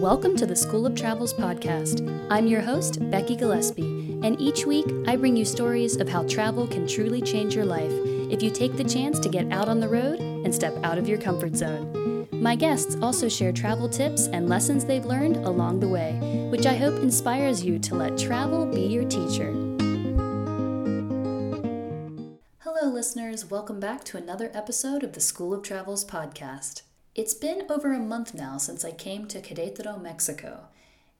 Welcome to the School of Travels podcast. I'm your host, Becky Gillespie, and each week I bring you stories of how travel can truly change your life if you take the chance to get out on the road and step out of your comfort zone. My guests also share travel tips and lessons they've learned along the way, which I hope inspires you to let travel be your teacher. Hello, listeners. Welcome back to another episode of the School of Travels podcast. It's been over a month now since I came to Querétaro, Mexico,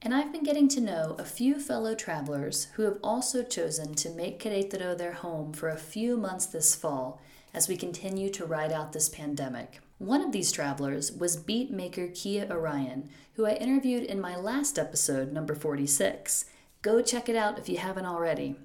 and I've been getting to know a few fellow travelers who have also chosen to make Querétaro their home for a few months this fall as we continue to ride out this pandemic. One of these travelers was beat maker Kia Orion, who I interviewed in my last episode, number 46. Go check it out if you haven't already.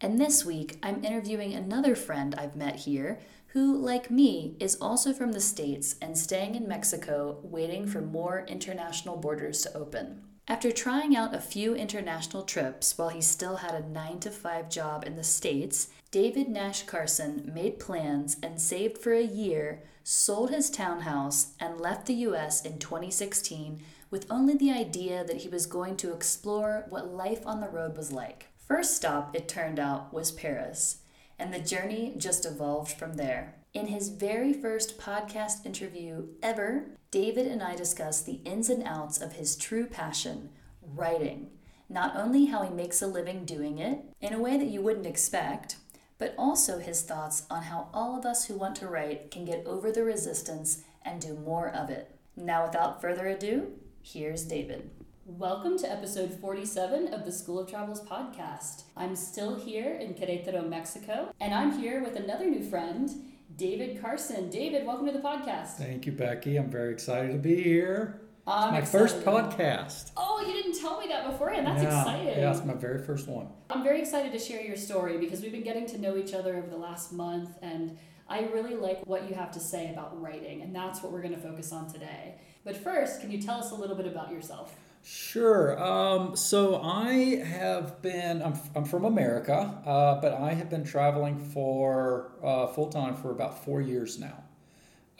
And this week, I'm interviewing another friend I've met here who, like me, is also from the States and staying in Mexico, waiting for more international borders to open. After trying out a few international trips while he still had a 9 to 5 job in the States, David Nash Carson made plans and saved for a year, sold his townhouse, and left the US in 2016 with only the idea that he was going to explore what life on the road was like. First stop, it turned out, was Paris and the journey just evolved from there. In his very first podcast interview ever, David and I discussed the ins and outs of his true passion, writing. Not only how he makes a living doing it, in a way that you wouldn't expect, but also his thoughts on how all of us who want to write can get over the resistance and do more of it. Now, without further ado, here's David. Welcome to episode 47 of the School of Travels podcast. I'm still here in Querétaro, Mexico, and I'm here with another new friend, David Carson. David, welcome to the podcast. Thank you, Becky. I'm very excited to be here. I'm it's my excited. first podcast. Oh, you didn't tell me that beforehand. That's yeah, exciting. Yeah, it's my very first one. I'm very excited to share your story because we've been getting to know each other over the last month, and I really like what you have to say about writing, and that's what we're going to focus on today. But first, can you tell us a little bit about yourself? Sure. Um, so I have been, I'm, I'm from America, uh, but I have been traveling for uh, full time for about four years now.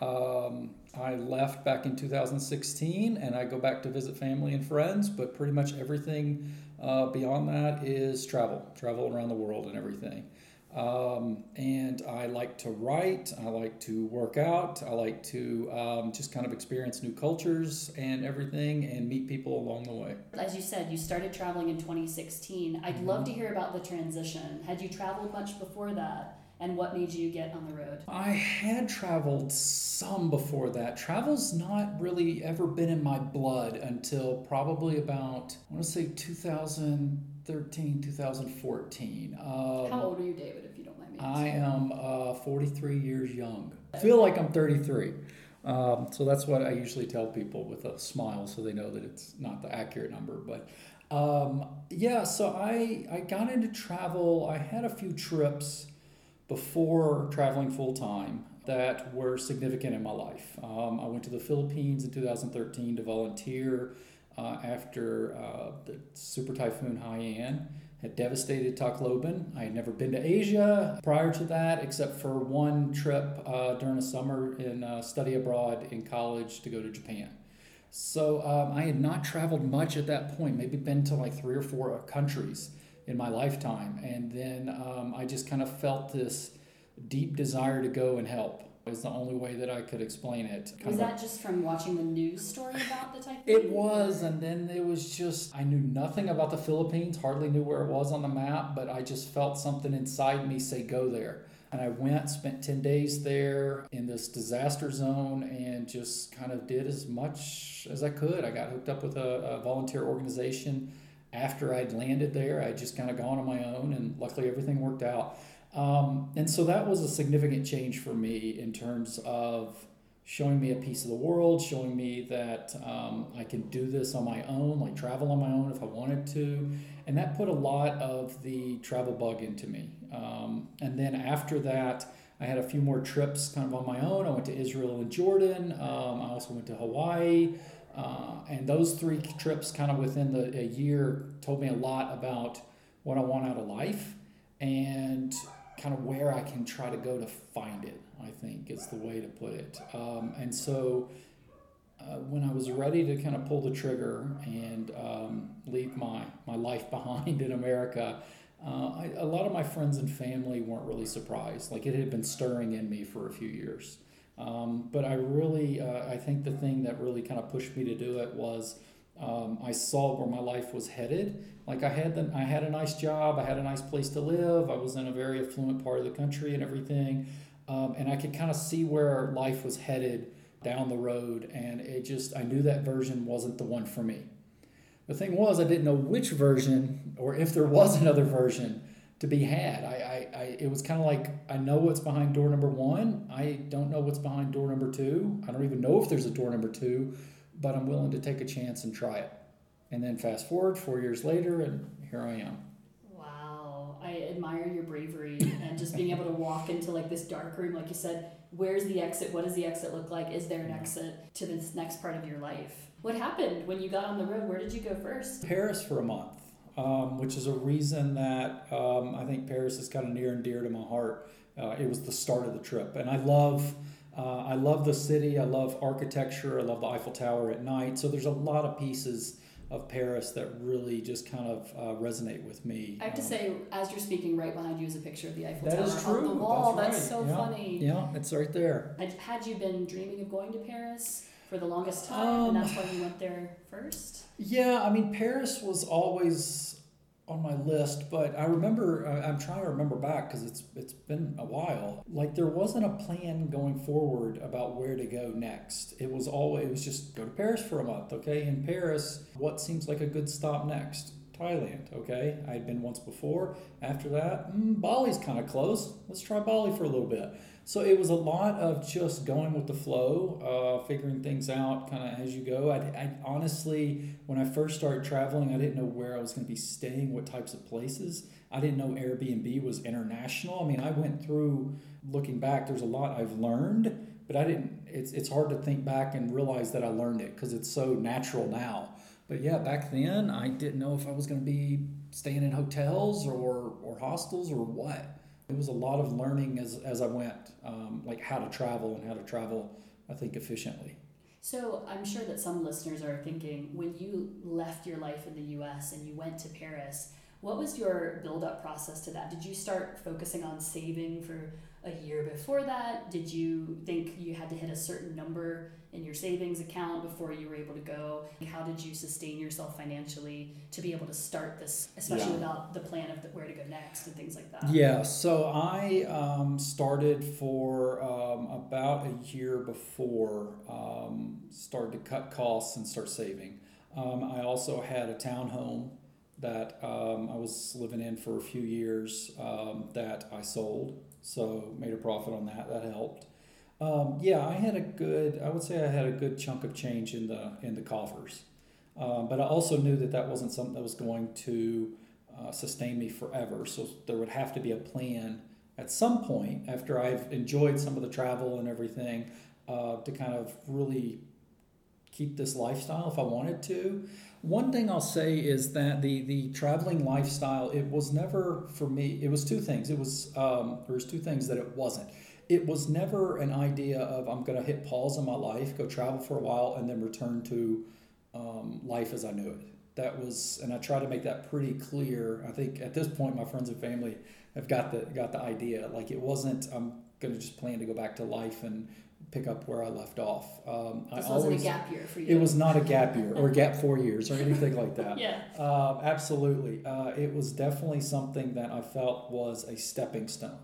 Um, I left back in 2016 and I go back to visit family and friends, but pretty much everything uh, beyond that is travel, travel around the world and everything. Um, and I like to write, I like to work out, I like to um, just kind of experience new cultures and everything and meet people along the way. As you said, you started traveling in 2016. I'd mm-hmm. love to hear about the transition. Had you traveled much before that? And what made you get on the road? I had traveled some before that. Travel's not really ever been in my blood until probably about, I want to say 2013, 2014. Um, How old are you, David? I am uh, 43 years young. I feel like I'm 33. Um, so that's what I usually tell people with a smile so they know that it's not the accurate number. But um, yeah, so I, I got into travel. I had a few trips before traveling full time that were significant in my life. Um, I went to the Philippines in 2013 to volunteer uh, after uh, the Super Typhoon Haiyan had devastated Tacloban. I had never been to Asia prior to that, except for one trip uh, during a summer in uh, study abroad in college to go to Japan. So um, I had not traveled much at that point, maybe been to like three or four countries in my lifetime. And then um, I just kind of felt this deep desire to go and help is the only way that I could explain it. Kind was that just from watching the news story about the typhoon? It was, and then it was just I knew nothing about the Philippines, hardly knew where it was on the map, but I just felt something inside me say go there. And I went, spent 10 days there in this disaster zone, and just kind of did as much as I could. I got hooked up with a, a volunteer organization after I'd landed there. I'd just kind of gone on my own, and luckily everything worked out. Um, and so that was a significant change for me in terms of showing me a piece of the world, showing me that um, I can do this on my own, like travel on my own if I wanted to. And that put a lot of the travel bug into me. Um, and then after that, I had a few more trips kind of on my own. I went to Israel and Jordan. Um, I also went to Hawaii. Uh, and those three trips, kind of within the, a year, told me a lot about what I want out of life. And kind of where I can try to go to find it, I think is the way to put it. Um, and so uh, when I was ready to kind of pull the trigger and um, leave my, my life behind in America, uh, I, a lot of my friends and family weren't really surprised. Like it had been stirring in me for a few years. Um, but I really, uh, I think the thing that really kind of pushed me to do it was um, I saw where my life was headed. Like I had, the, I had a nice job, I had a nice place to live, I was in a very affluent part of the country and everything, um, and I could kind of see where life was headed down the road, and it just, I knew that version wasn't the one for me. The thing was, I didn't know which version or if there was another version to be had. I, I, I it was kind of like I know what's behind door number one. I don't know what's behind door number two. I don't even know if there's a door number two, but I'm willing to take a chance and try it. And then fast forward four years later, and here I am. Wow, I admire your bravery and just being able to walk into like this dark room, like you said. Where's the exit? What does the exit look like? Is there an exit to this next part of your life? What happened when you got on the road? Where did you go first? Paris for a month um, which is a reason that um, I think Paris is kind of near and dear to my heart. Uh, it was the start of the trip, and I love. Uh, I love the city. I love architecture. I love the Eiffel Tower at night. So there's a lot of pieces of Paris that really just kind of uh, resonate with me. I have to um, say, as you're speaking, right behind you is a picture of the Eiffel Tower on the wall. That's, That's right. so yeah. funny. Yeah, it's right there. Had you been dreaming of going to Paris for the longest time, Um, and that's why you went there first? Yeah, I mean, Paris was always on my list, but I remember I'm trying to remember back because it's it's been a while. Like there wasn't a plan going forward about where to go next. It was always it was just go to Paris for a month, okay? In Paris, what seems like a good stop next? Thailand, okay? I had been once before. After that, mm, Bali's kind of close. Let's try Bali for a little bit. So it was a lot of just going with the flow, uh, figuring things out kind of as you go. I, I honestly, when I first started traveling, I didn't know where I was going to be staying, what types of places. I didn't know Airbnb was international. I mean, I went through looking back. There's a lot I've learned, but I didn't. It's it's hard to think back and realize that I learned it because it's so natural now. But yeah, back then I didn't know if I was going to be staying in hotels or or hostels or what it was a lot of learning as, as I went, um, like how to travel and how to travel, I think, efficiently. So I'm sure that some listeners are thinking when you left your life in the US and you went to Paris, what was your build up process to that? Did you start focusing on saving for a year before that? Did you think you had to hit a certain number in your savings account before you were able to go? How did you sustain yourself financially to be able to start this, especially yeah. without the plan of the, where to go next and things like that? Yeah, so I um, started for um, about a year before, um, started to cut costs and start saving. Um, I also had a townhome that um, I was living in for a few years um, that I sold, so made a profit on that. That helped. Um, yeah, I had a good. I would say I had a good chunk of change in the in the coffers, um, but I also knew that that wasn't something that was going to uh, sustain me forever. So there would have to be a plan at some point after I've enjoyed some of the travel and everything uh, to kind of really keep this lifestyle if I wanted to. One thing I'll say is that the the traveling lifestyle it was never for me. It was two things. It was um, there was two things that it wasn't it was never an idea of I'm going to hit pause in my life, go travel for a while, and then return to um, life as I knew it. That was, and I try to make that pretty clear. I think at this point, my friends and family have got the got the idea. Like it wasn't I'm going to just plan to go back to life and pick up where I left off. Um, this I wasn't always, a gap year for you. It was not a gap year or gap four years or anything like that. yeah. Uh, absolutely. Uh, it was definitely something that I felt was a stepping stone.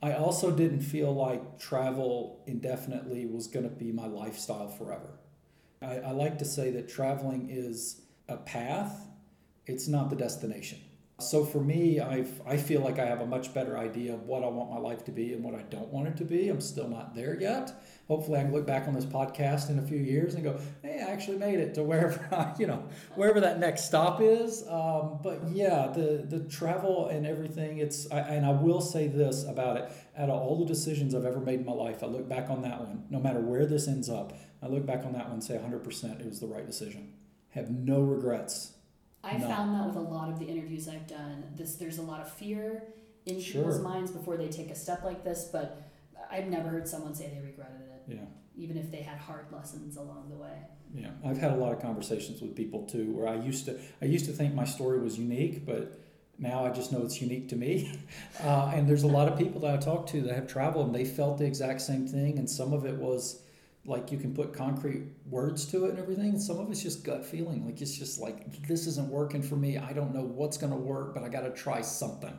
I also didn't feel like travel indefinitely was going to be my lifestyle forever. I, I, like to say that traveling is a path, it's not the destination. So for me, I've, I feel like I have a much better idea of what I want my life to be and what I don't want it to be. I'm still not there yet. Hopefully, I can look back on this podcast in a few years and go, "Hey, I actually made it to wherever I, you know wherever that next stop is." Um, but yeah, the the travel and everything. It's I, and I will say this about it: out of all the decisions I've ever made in my life, I look back on that one. No matter where this ends up, I look back on that one and say 100% it was the right decision. Have no regrets I found that with a lot of the interviews I've done. This there's a lot of fear in sure. people's minds before they take a step like this, but I've never heard someone say they regretted it. Yeah. even if they had hard lessons along the way. Yeah, I've had a lot of conversations with people too, where I used to I used to think my story was unique, but now I just know it's unique to me. Uh, and there's a lot of people that I talk to that have traveled and they felt the exact same thing, and some of it was like you can put concrete words to it and everything. And some of it's just gut feeling, like it's just like this isn't working for me. I don't know what's going to work, but I got to try something.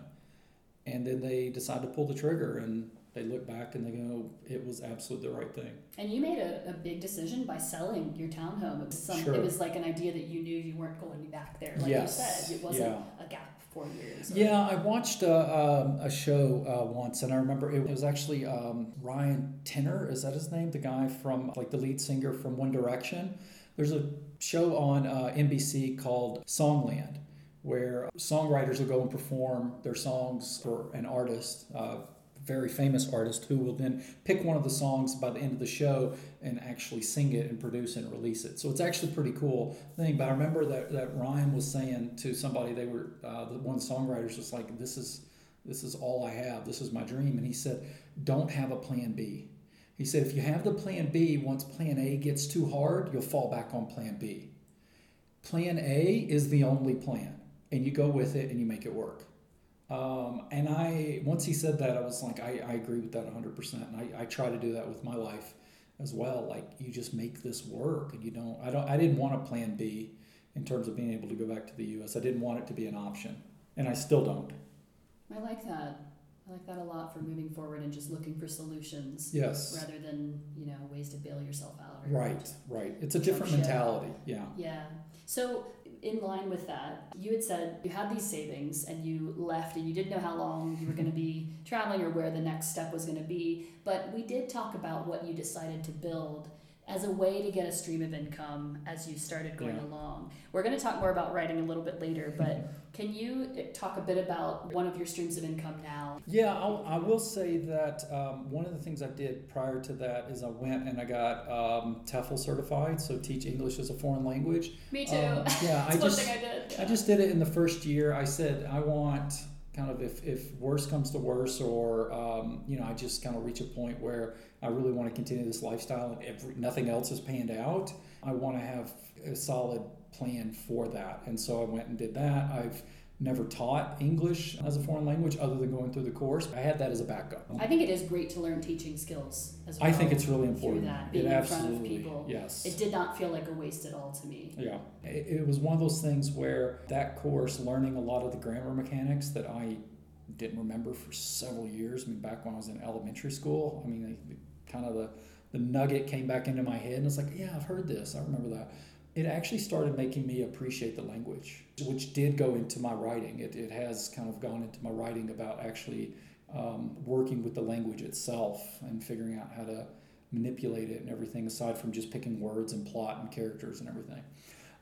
And then they decide to pull the trigger, and they look back and they go, it was absolutely the right thing. And you made a, a big decision by selling your townhome. It was, some, Sure. it was like an idea that you knew you weren't going back there. Like Yes. you said, it wasn't Yeah. a gap for years. Yeah, I watched a, um, a show uh, once, and I remember it was actually um, Ryan Tedder. Is that his name? The guy from like the lead singer from One Direction. There's a show on uh, NBC called Songland, where songwriters will go and perform their songs for an artist. Uh, very famous artist who will then pick one of the songs by the end of the show and actually sing it and produce and release it. So it's actually a pretty cool thing. But I remember that, that Ryan was saying to somebody, they were uh, the, one of the songwriters was like, "This is this is all I have. This is my dream." And he said, "Don't have a plan B." He said, "If you have the plan B, once plan A gets too hard, you'll fall back on plan B. Plan A is the only plan, and you go with it and you make it work." Um, and I, once he said that, I was like, I, I agree with that 100%. And I, I try to do that with my life as well. Like, you just make this work and you don't, I don't, I didn't want a plan B in terms of being able to go back to the U.S. I didn't want it to be an option. And I still don't. I like that. I like that a lot for moving forward and just looking for solutions Yes. rather than, you know, ways to bail yourself out. Right, right. It's a different mentality. Yeah. Yeah. So, in line with that, you had said you had these savings and you left and you didn't know how long you were going to be traveling or where the next step was going to be. But we did talk about what you decided to build as a way to get a stream of income as you started going Yeah. along. We're going to talk more about writing a little bit later, but can you uh, talk a bit about one of your streams of income now? Yeah, I'll, I will say that um, one of the things I did prior to that is I went and I got um, TEFL certified, so teach English as a foreign language. Me too. Um, yeah, I just I did. I just did it in the first year. I said I want kind of if if worse comes to worse, or um, you know, I just kind of reach a point where I really want to continue this lifestyle and every, nothing else is panned out. I want to have a solid plan for that, and so I went and did that. I've never taught English as a foreign language other than going through the course. I had that as a backup. I think it is great to learn teaching skills as well. I think it's really important. through that, being it in front of people. yes. It did not feel like a waste at all to me. Yeah, it, it was one of those things where that course, learning a lot of the grammar mechanics that I didn't remember for several years. I mean, back when I was in elementary school, I mean, kind of the, the nugget came back into my head, and it's like, yeah, I've heard this. I remember that. It actually started making me appreciate the language, which did go into my writing. It, it has kind of gone into my writing about actually um, working with the language itself and figuring out how to manipulate it and everything, aside from just picking words and plot and characters and everything.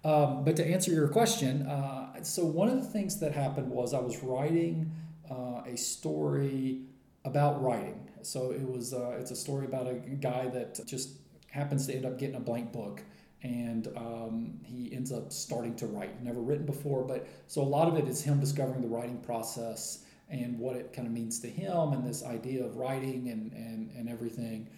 Um, but to answer your question, uh, so one of the things that happened was I was writing uh, a story about writing. So it was uh, it's a story about a guy that just happens to end up getting a blank book, and um, he ends up starting to write. Never written before, but so a lot of it is him discovering the writing process and what it kind of means to him, and this idea of writing and and and everything.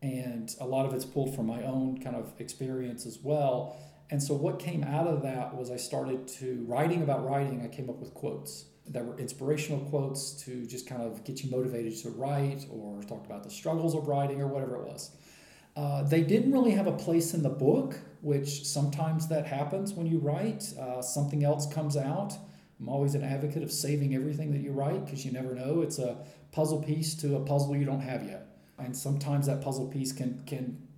And a lot of it's pulled from my own kind of experience as well. And so what came out of that was I started to writing about writing. I came up with quotes that were inspirational quotes to just kind of get you motivated to write, or talked about the struggles of writing, or whatever it was. Uh, they didn't really have a place in the book, which sometimes that happens when you write. Uh, something else comes out. I'm always an advocate of saving everything that you write because you never know. It's a puzzle piece to a puzzle you don't have yet, and sometimes that puzzle piece can can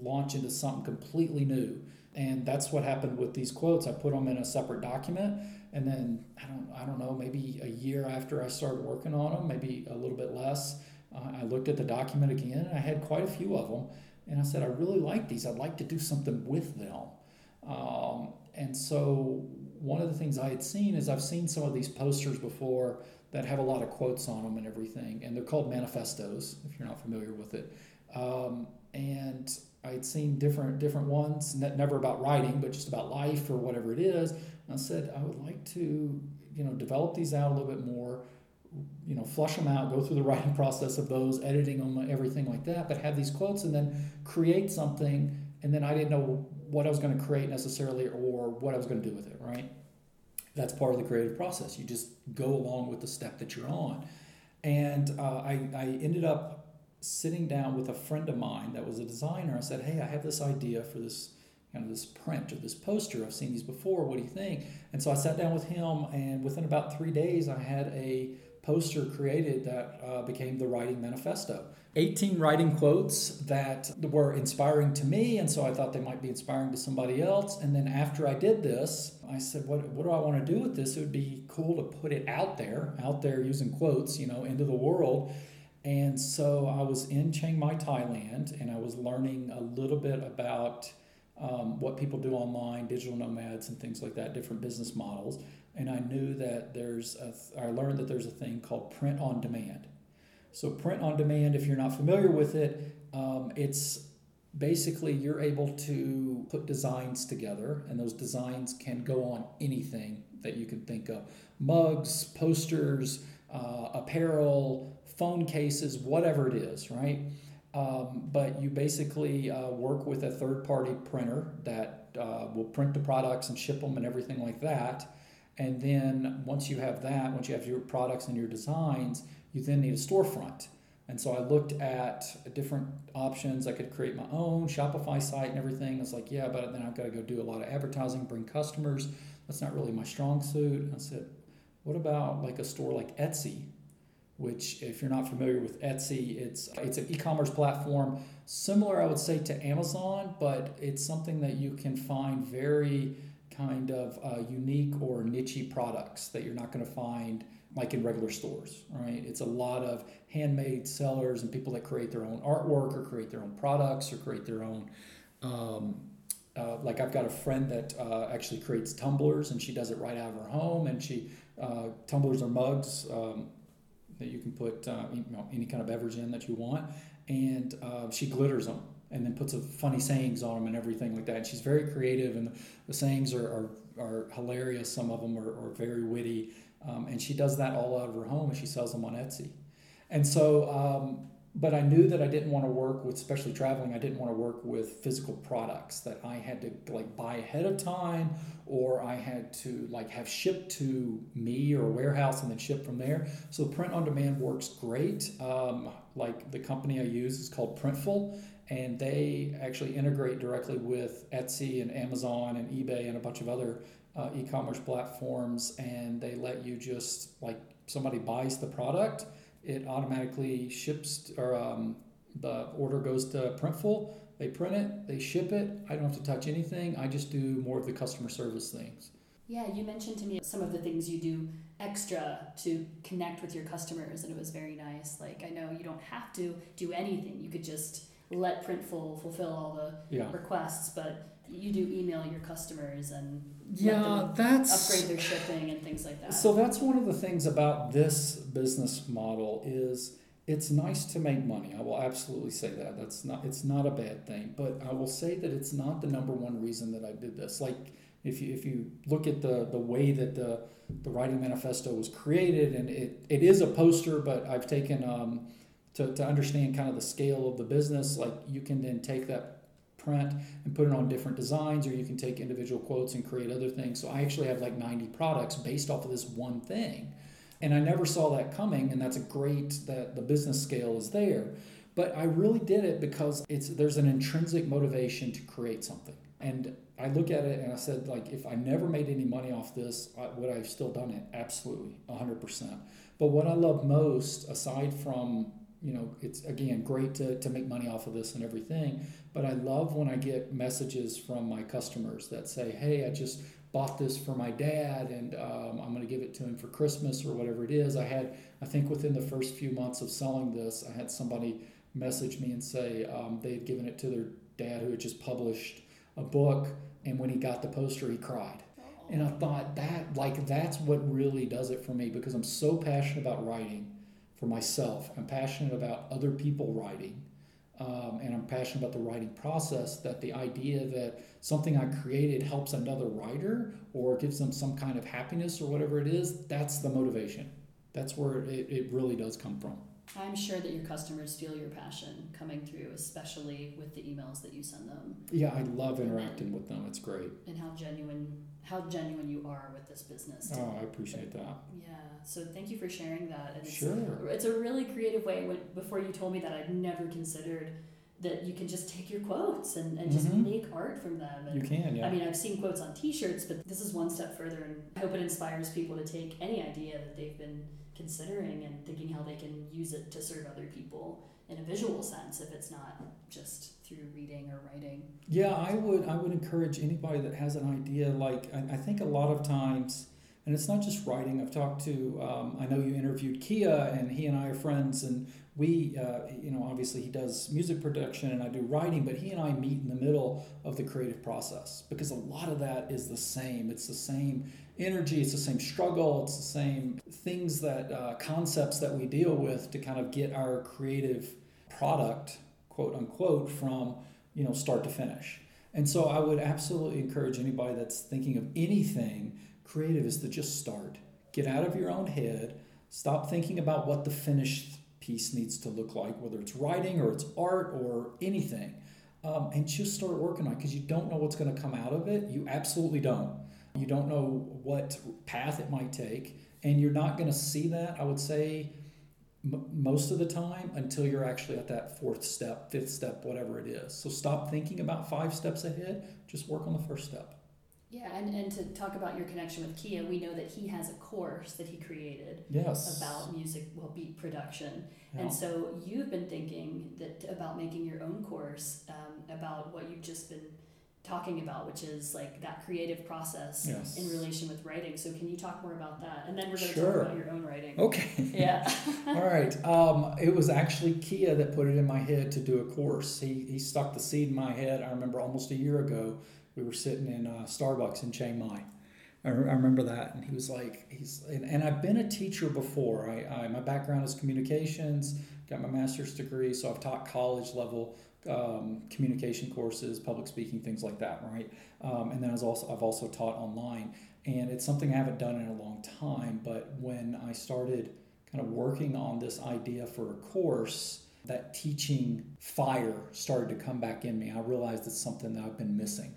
launch into something completely new. And that's what happened with these quotes. I put them in a separate document, and then I don't I don't know maybe a year after I started working on them, maybe a little bit less. Uh, I looked at the document again, and I had quite a few of them, and I said I really like these. I'd like to do something with them. Um, and so one of the things I had seen is I've seen some of these posters before that have a lot of quotes on them and everything, and they're called manifestos if you're not familiar with it. Um, and I had seen different different ones, ne- never about writing, but just about life or whatever it is. And I said I would like to, you know, develop these out a little bit more, you know, flush them out, go through the writing process of those, editing them, everything like that, but have these quotes and then create something. And then I didn't know what I was going to create necessarily or what I was going to do with it, right? That's part of the creative process. You just go along with the step that you're on. And uh, I, I ended up sitting down with a friend of mine that was a designer. I said, Hey, I have this idea for this kind of this print or this poster. I've seen these before. What do you think? And so I sat down with him, and within about three days, I had a poster created that uh, became the Writing Manifesto. 18 writing quotes that were inspiring to me, and so I thought they might be inspiring to somebody else. And then after I did this, I said, What, what do I want to do with this? It would be cool to put it out there, out there using quotes, you know, into the world. And so I was in Chiang Mai, Thailand, and I was learning a little bit about um, what people do online, digital nomads, and things like that, different business models. And I knew that there's, I learned that there's a thing called print on demand. So, print on demand, if you're not familiar with it, um, it's basically you're able to put designs together, and those designs can go on anything that you can think of mugs, posters, uh, apparel, phone cases, whatever it is, right? Um, but you basically uh, work with a third party printer that uh, will print the products and ship them and everything like that. And then once you have that, once you have your products and your designs, you then need a storefront. And so I looked at different options. I could create my own Shopify site and everything. I was like, yeah, but then I've got to go do a lot of advertising, bring customers. That's not really my strong suit. I said, what about like a store like Etsy which if you're not familiar with Etsy, it's it's an e-commerce platform similar I would say to Amazon, but it's something that you can find very kind of uh, unique or niche products that you're not going to find like in regular stores, right? It's a lot of handmade sellers and people that create their own artwork or create their own products or create their own. Um, uh, like I've got a friend that uh, actually creates tumblers and she does it right out of her home and she uh, tumblers or mugs um, that you can put uh, you know, any kind of beverage in that you want, and uh, she glitters them and then puts a funny sayings on them and everything like that. And she's very creative, and the, the sayings are, are, are, hilarious. Some of them are, are very witty, um, and she does that all out of her home, and she sells them on Etsy. And so um, but I knew that I didn't want to work with, especially traveling, I didn't want to work with physical products that I had to like buy ahead of time or I had to like have shipped to me or a warehouse and then ship from there. So print on demand works great. Um, like the company I use is called Printful and they actually integrate directly with Etsy and Amazon and eBay and a bunch of other uh, e-commerce platforms and they let you just like somebody buys the product it automatically ships or um, the order goes to Printful. They print it, they ship it. I don't have to touch anything. I just do more of the customer service things. Yeah, you mentioned to me some of the things you do extra to connect with your customers, and it was very nice. Like, I know you don't have to do anything, you could just let Printful fulfill all the yeah. requests, but you do email your customers and yeah, that's upgrade their shipping and things like that. So that's one of the things about this business model is it's nice to make money. I will absolutely say that. That's not it's not a bad thing, but I will say that it's not the number one reason that I did this. Like if you if you look at the the way that the the writing manifesto was created and it, it is a poster, but I've taken um, to, to understand kind of the scale of the business, like you can then take that print and put it on different designs, or you can take individual quotes and create other things. So I actually have like 90 products based off of this one thing. And I never saw that coming, and that's a great that the business scale is there. But I really did it because it's there's an intrinsic motivation to create something. And I look at it and I said, like, if I never made any money off this, would I have still done it? Absolutely, 100%. But what I love most, aside from you know, it's again great to, to make money off of this and everything. But I love when I get messages from my customers that say, hey, I just bought this for my dad and um, I'm going to give it to him for Christmas or whatever it is. I had, I think within the first few months of selling this, I had somebody message me and say um, they had given it to their dad who had just published a book. And when he got the poster, he cried. And I thought that, like, that's what really does it for me because I'm so passionate about writing for myself. I'm passionate about other people writing. Um, and I'm passionate about the writing process. That the idea that something I created helps another writer or gives them some kind of happiness or whatever it is, that's the motivation. That's where it, it really does come from. I'm sure that your customers feel your passion coming through, especially with the emails that you send them. Yeah, I love interacting with them. It's great. And how genuine how genuine you are with this business. Oh, I appreciate that. Yeah. So thank you for sharing that. And it's, sure. It's a really creative way. When, before you told me that, I'd never considered that you can just take your quotes and, and just mm-hmm. make art from them. And, you can, yeah. I mean, I've seen quotes on T-shirts, but this is one step further, and I hope it inspires people to take any idea that they've been considering and thinking how they can use it to serve other people in a visual sense if it's not just through reading or writing yeah i would i would encourage anybody that has an idea like i, I think a lot of times and it's not just writing i've talked to um, i know you interviewed kia and he and i are friends and we uh, you know obviously he does music production and i do writing but he and i meet in the middle of the creative process because a lot of that is the same it's the same energy, it's the same struggle, it's the same things that uh, concepts that we deal with to kind of get our creative product, quote unquote, from you know start to finish. And so I would absolutely encourage anybody that's thinking of anything creative is to just start. Get out of your own head. Stop thinking about what the finished piece needs to look like, whether it's writing or it's art or anything. Um, and just start working on it because you don't know what's going to come out of it. You absolutely don't. You don't know what path it might take, and you're not going to see that, I would say, m- most of the time until you're actually at that fourth step, fifth step, whatever it is. So stop thinking about five steps ahead, just work on the first step. Yeah, and, and to talk about your connection with Kia, we know that he has a course that he created yes. about music, well, beat production. Yeah. And so you've been thinking that about making your own course um, about what you've just been talking about, which is like that creative process yes. in relation with writing. So can you talk more about that? And then we're going to sure. talk about your own writing. Okay. Yeah. All right. Um, it was actually Kia that put it in my head to do a course. He, he stuck the seed in my head. I remember almost a year ago, we were sitting in uh, Starbucks in Chiang Mai. I, remember that, and he was like, "He's," and, and I've been a teacher before. I, I my background is communications, got my master's degree, so I've taught college level um, communication courses, public speaking, things like that, right? Um, and then I was also I've also taught online, and it's something I haven't done in a long time. But when I started kind of working on this idea for a course, that teaching fire started to come back in me. I realized it's something that I've been missing.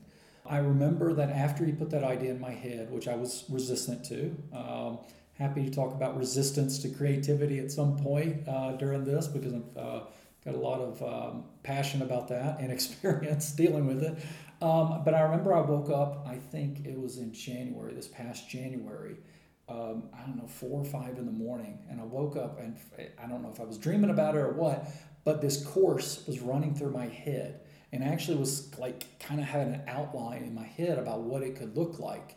I remember that after he put that idea in my head, which I was resistant to. Um, happy to talk about resistance to creativity at some point uh, during this because I've uh, got a lot of um, passion about that and experience dealing with it. Um, but I remember I woke up, I think it was in January, this past January, um, I don't know, four or five in the morning. And I woke up and I don't know if I was dreaming about it or what, but this course was running through my head and I actually was like kind of had an outline in my head about what it could look like.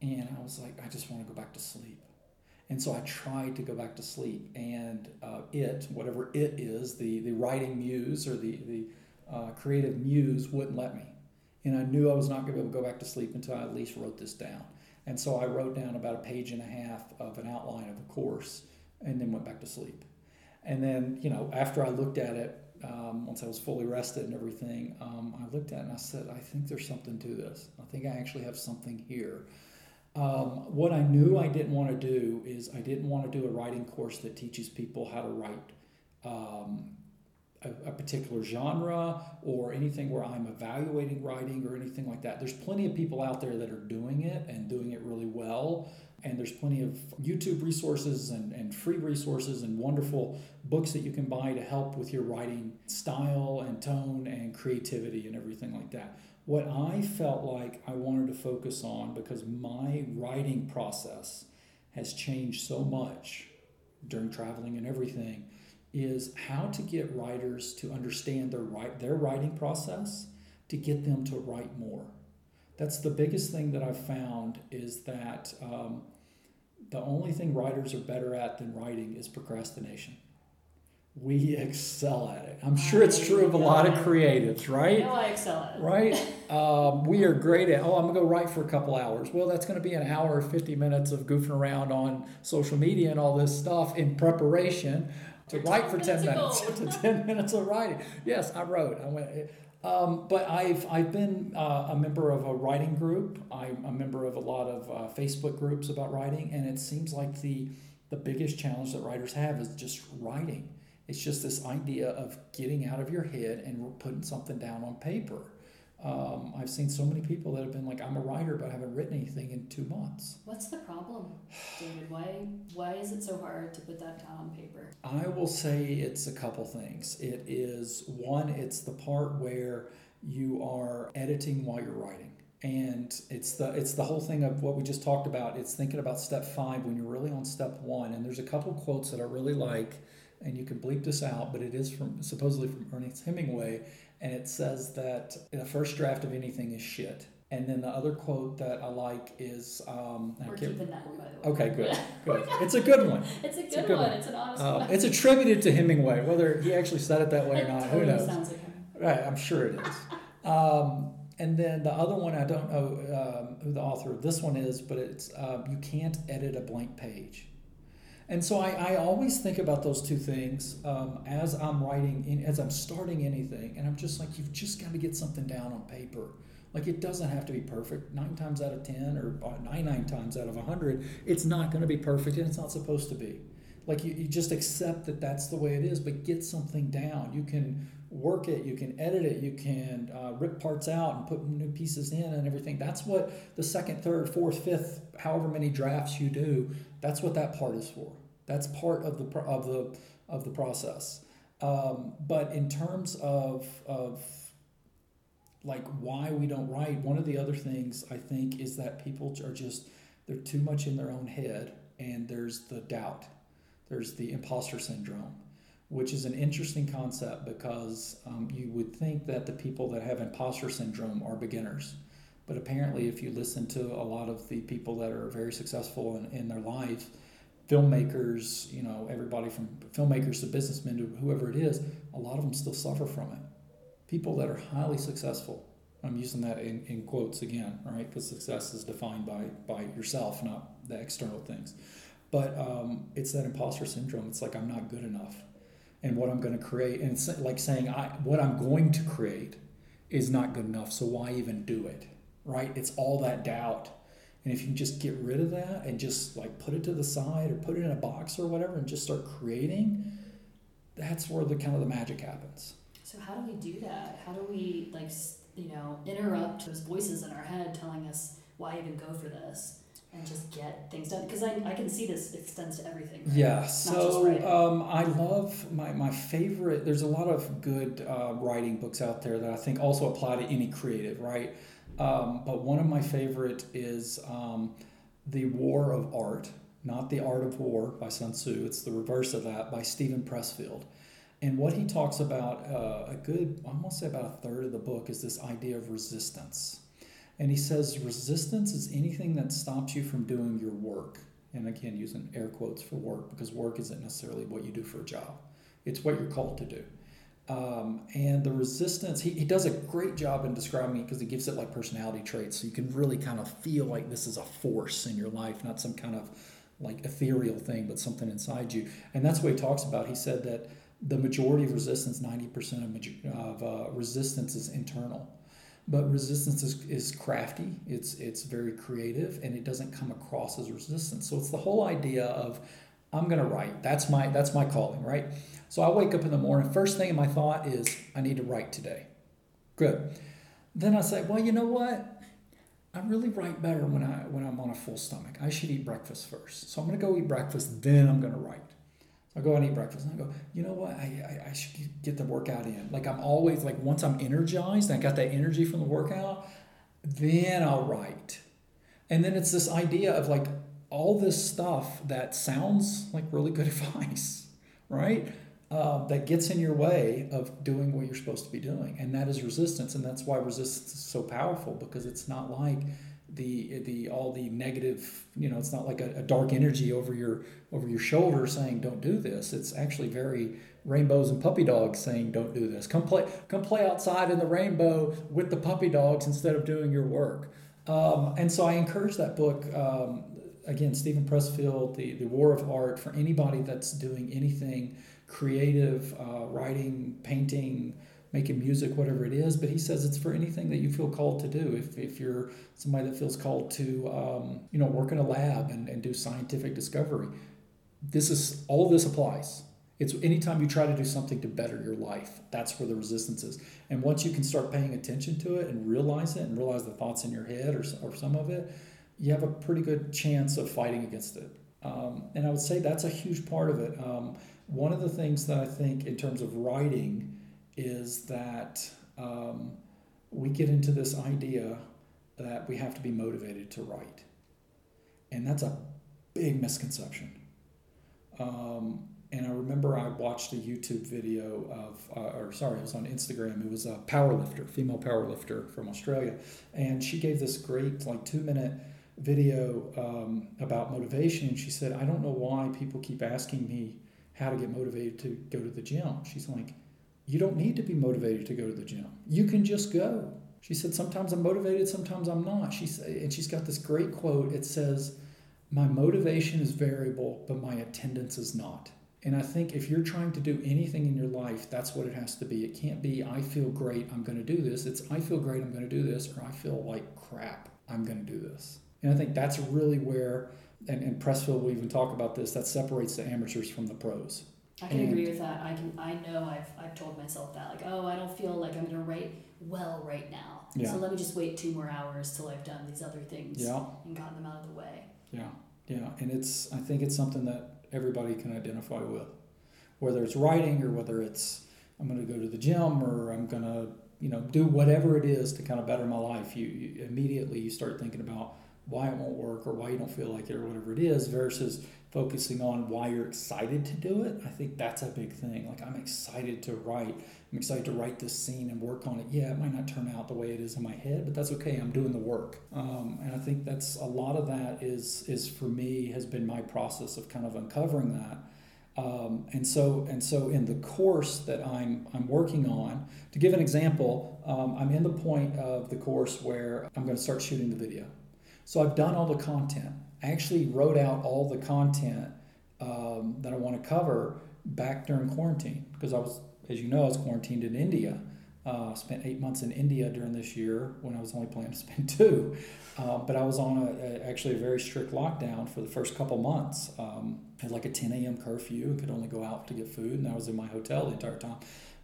And I was like, I just want to go back to sleep. And so I tried to go back to sleep, and uh, it, whatever it is, the, the writing muse or the, the uh, creative muse wouldn't let me. And I knew I was not going to be able to go back to sleep until I at least wrote this down. And so I wrote down about a page and a half of an outline of a course and then went back to sleep. And then, you know, after I looked at it, um, once I was fully rested and everything, um, I looked at it and I said, I think there's something to this. I think I actually have something here. Um, what I knew I didn't want to do is I didn't want to do a writing course that teaches people how to write um, a, a, particular genre or anything where I'm evaluating writing or anything like that. There's plenty of people out there that are doing it and doing it really well. And there's plenty of YouTube resources and, and free resources and wonderful books that you can buy to help with your writing style and tone and creativity and everything like that what I felt like I wanted to focus on because my writing process has changed so much during traveling and everything is how to get writers to understand their their writing process to get them to write more. That's the biggest thing that I've found is that um, the only thing writers are better at than writing is procrastination we excel at it. I'm sure it's true of a lot of creatives, right? No, I excel at it. Right? Um, we are great at, oh, I'm going to go write for a couple hours. Well, that's going to be an hour, or 50 minutes of goofing around on social media and all this stuff in preparation to write for 10 minutes, to 10 minutes of writing. Yes, I wrote. I went. Um, but I've, I've been uh, a member of a writing group. I'm a member of a lot of uh, Facebook groups about writing, and it seems like the the biggest challenge that writers have is just writing. It's just this idea of getting out of your head and putting something down on paper. Um, I've seen so many people that have been like, I'm a writer, but I haven't written anything in two months. What's the problem, David? Why why is it so hard to put that down on paper? I will say it's a couple things. It is one, it's the part where you are editing while you're writing. And it's the it's the whole thing of what we just talked about. It's thinking about step five when you're really on step one. And there's a couple quotes that I really like, and you can bleep this out, but it is from supposedly from Ernest Hemingway and it says that the first draft of anything is shit. And then the other quote that I like is um, We're keeping that one, by the way. Okay, good, good. It's a good one. it's a good, it's a good one. one. It's an honest uh, one. It's attributed to Hemingway. Whether he actually said it that way or not, totally who knows? Sounds like him. Right, I'm sure it is. um, and then the other one, I don't know um, who the author of this one is, but it's um, you can't edit a blank page. And so I, I always think about those two things um, as I'm writing, in, as I'm starting anything, and I'm just like, you've just got to get something down on paper. Like it doesn't have to be perfect. Nine times out of ten, or nine nine times out of a hundred, it's not going to be perfect, and it's not supposed to be. Like you, you just accept that that's the way it is, but get something down. You can work it, you can edit it, you can uh, rip parts out and put new pieces in and everything. That's what the second, third, fourth, fifth, however many drafts you do, that's what that part is for. That's part of the of the of the process. Um, but in terms of of like why we don't write, one of the other things I think is that people are just they're too much in their own head, and there's the doubt, there's the imposter syndrome, which is an interesting concept because um, you would think that the people that have imposter syndrome are beginners. But apparently, if you listen to a lot of the people that are very successful in, in their lives, filmmakers, you know, everybody from filmmakers to businessmen to whoever it is, a lot of them still suffer from it. People that are highly successful, I'm using that in, in quotes again, right? Because success is defined by, by yourself, not the external things. But um, it's that imposter syndrome. It's like I'm not good enough. And what I'm going to create, and it's like saying I, what I'm going to create is not good enough, so why even do it, right? It's all that doubt and if you can just get rid of that and just like put it to the side or put it in a box or whatever and just start creating, that's where the kind of the magic happens. So how do we do that? How do we like you know interrupt those voices in our head telling us why even go for this? and just get things done because I, I can see this extends to everything right? yeah so um, i love my, my favorite there's a lot of good uh, writing books out there that i think also apply to any creative right um, but one of my favorite is um, The War of Art, not The Art of War by Sun Tzu. It's the reverse of that by Steven Pressfield. And what he talks about, uh, a good, going to say about a third of the book, is this idea of resistance. And he says resistance is anything that stops you from doing your work. And again, using air quotes for work because work isn't necessarily what you do for a job, it's what you're called to do. Um, and the resistance, he, he does a great job in describing it because he gives it like personality traits. So you can really kind of feel like this is a force in your life, not some kind of like ethereal thing, but something inside you. And that's what he talks about. He said that the majority of resistance, 90% of, of uh, resistance is internal. But resistance is, is crafty, it's, it's very creative, and it doesn't come across as resistance. So it's the whole idea of I'm going to write. That's my, that's my calling, right? So I wake up in the morning, first thing in my thought is, I need to write today. Good. Then I say, well, you know what? I really write better when I when I'm on a full stomach. I should eat breakfast first. So I'm gonna go eat breakfast, then I'm gonna write. So I go and eat breakfast and I go, you know what? I, I, I should get the workout in. Like I'm always like once I'm energized, and I got that energy from the workout, then I'll write. And then it's this idea of like all this stuff that sounds like really good advice, right? Uh, that gets in your way of doing what you're supposed to be doing, and that is resistance, and that's why resistance is so powerful because it's not like the the all the negative you know it's not like a, a, dark energy over your over your shoulder saying don't do this. It's actually very rainbows and puppy dogs saying don't do this. Come play come play outside in the rainbow with the puppy dogs instead of doing your work. Um, and so i encourage that book um, again steven pressfield the, the war of art for anybody that's doing anything creative uh, writing, painting, making music, whatever it is. But he says it's for anything that you feel called to do. If, if you're somebody that feels called to, um, you know, work in a lab and, and do scientific discovery, this is all this applies. It's anytime you try to do something to better your life, that's where the resistance is. And once you can start paying attention to it and realize it and realize the thoughts in your head or, or some of it, you have a pretty good chance of fighting against it. Um, and I would say that's a huge part of it. Um, one of the things that I think, in terms of writing, is that um, we get into this idea that we have to be motivated to write. And that's a big misconception. Um, and I remember I watched a YouTube video of, uh, or sorry, it was on Instagram. It was a powerlifter, female powerlifter from Australia, and she gave this great like two minute video um, about motivation. And she said, I don't know why people keep asking me how to get motivated to go to the gym. She's like, you don't need to be motivated to go to the gym. You can just go. She said, sometimes I'm motivated, sometimes I'm not. She said, and she's got this great quote. It says, "My motivation is variable, but my attendance is not." And I think if you're trying to do anything in your life, that's what it has to be. It can't be, I feel great, I'm going to do this. It's, I feel great, I'm going to do this, or I feel like crap, I'm going to do this. And I think that's really where, and, and Pressfield will even talk about this, that separates the amateurs from the pros. I can and, agree with that. I can. I know. I've. I've told myself that. Like, oh, I don't feel like I'm gonna write well right now. Yeah. So let me just wait two more hours till I've done these other things. Yeah. And gotten them out of the way. Yeah. Yeah. And it's. I think it's something that everybody can identify with, whether it's writing or whether it's I'm going to go to the gym or I'm going to you know do whatever it is to kind of better my life. You, you immediately you start thinking about why it won't work or why you don't feel like it or whatever it is versus focusing on why you're excited to do it. I think that's a big thing. Like I'm excited to write. I'm excited to write this scene and work on it. Yeah, it might not turn out the way it is in my head, but that's okay. I'm doing the work, um, and I think that's a lot of that is is for me has been my process of kind of uncovering that. Um, and so and so in the course that I'm I'm working on, to give an example, um, I'm in the point of the course where I'm going to start shooting the video. So I've done all the content. I actually wrote out all the content um, that I want to cover back during quarantine because I was, as you know, I was quarantined in India. Uh, spent eight months in India during this year when I was only planning to spend two. Uh, but I was on a, a, actually a very strict lockdown for the first couple months. Um, had like a 10 a.m. curfew and could only go out to get food, and I was in my hotel the entire time.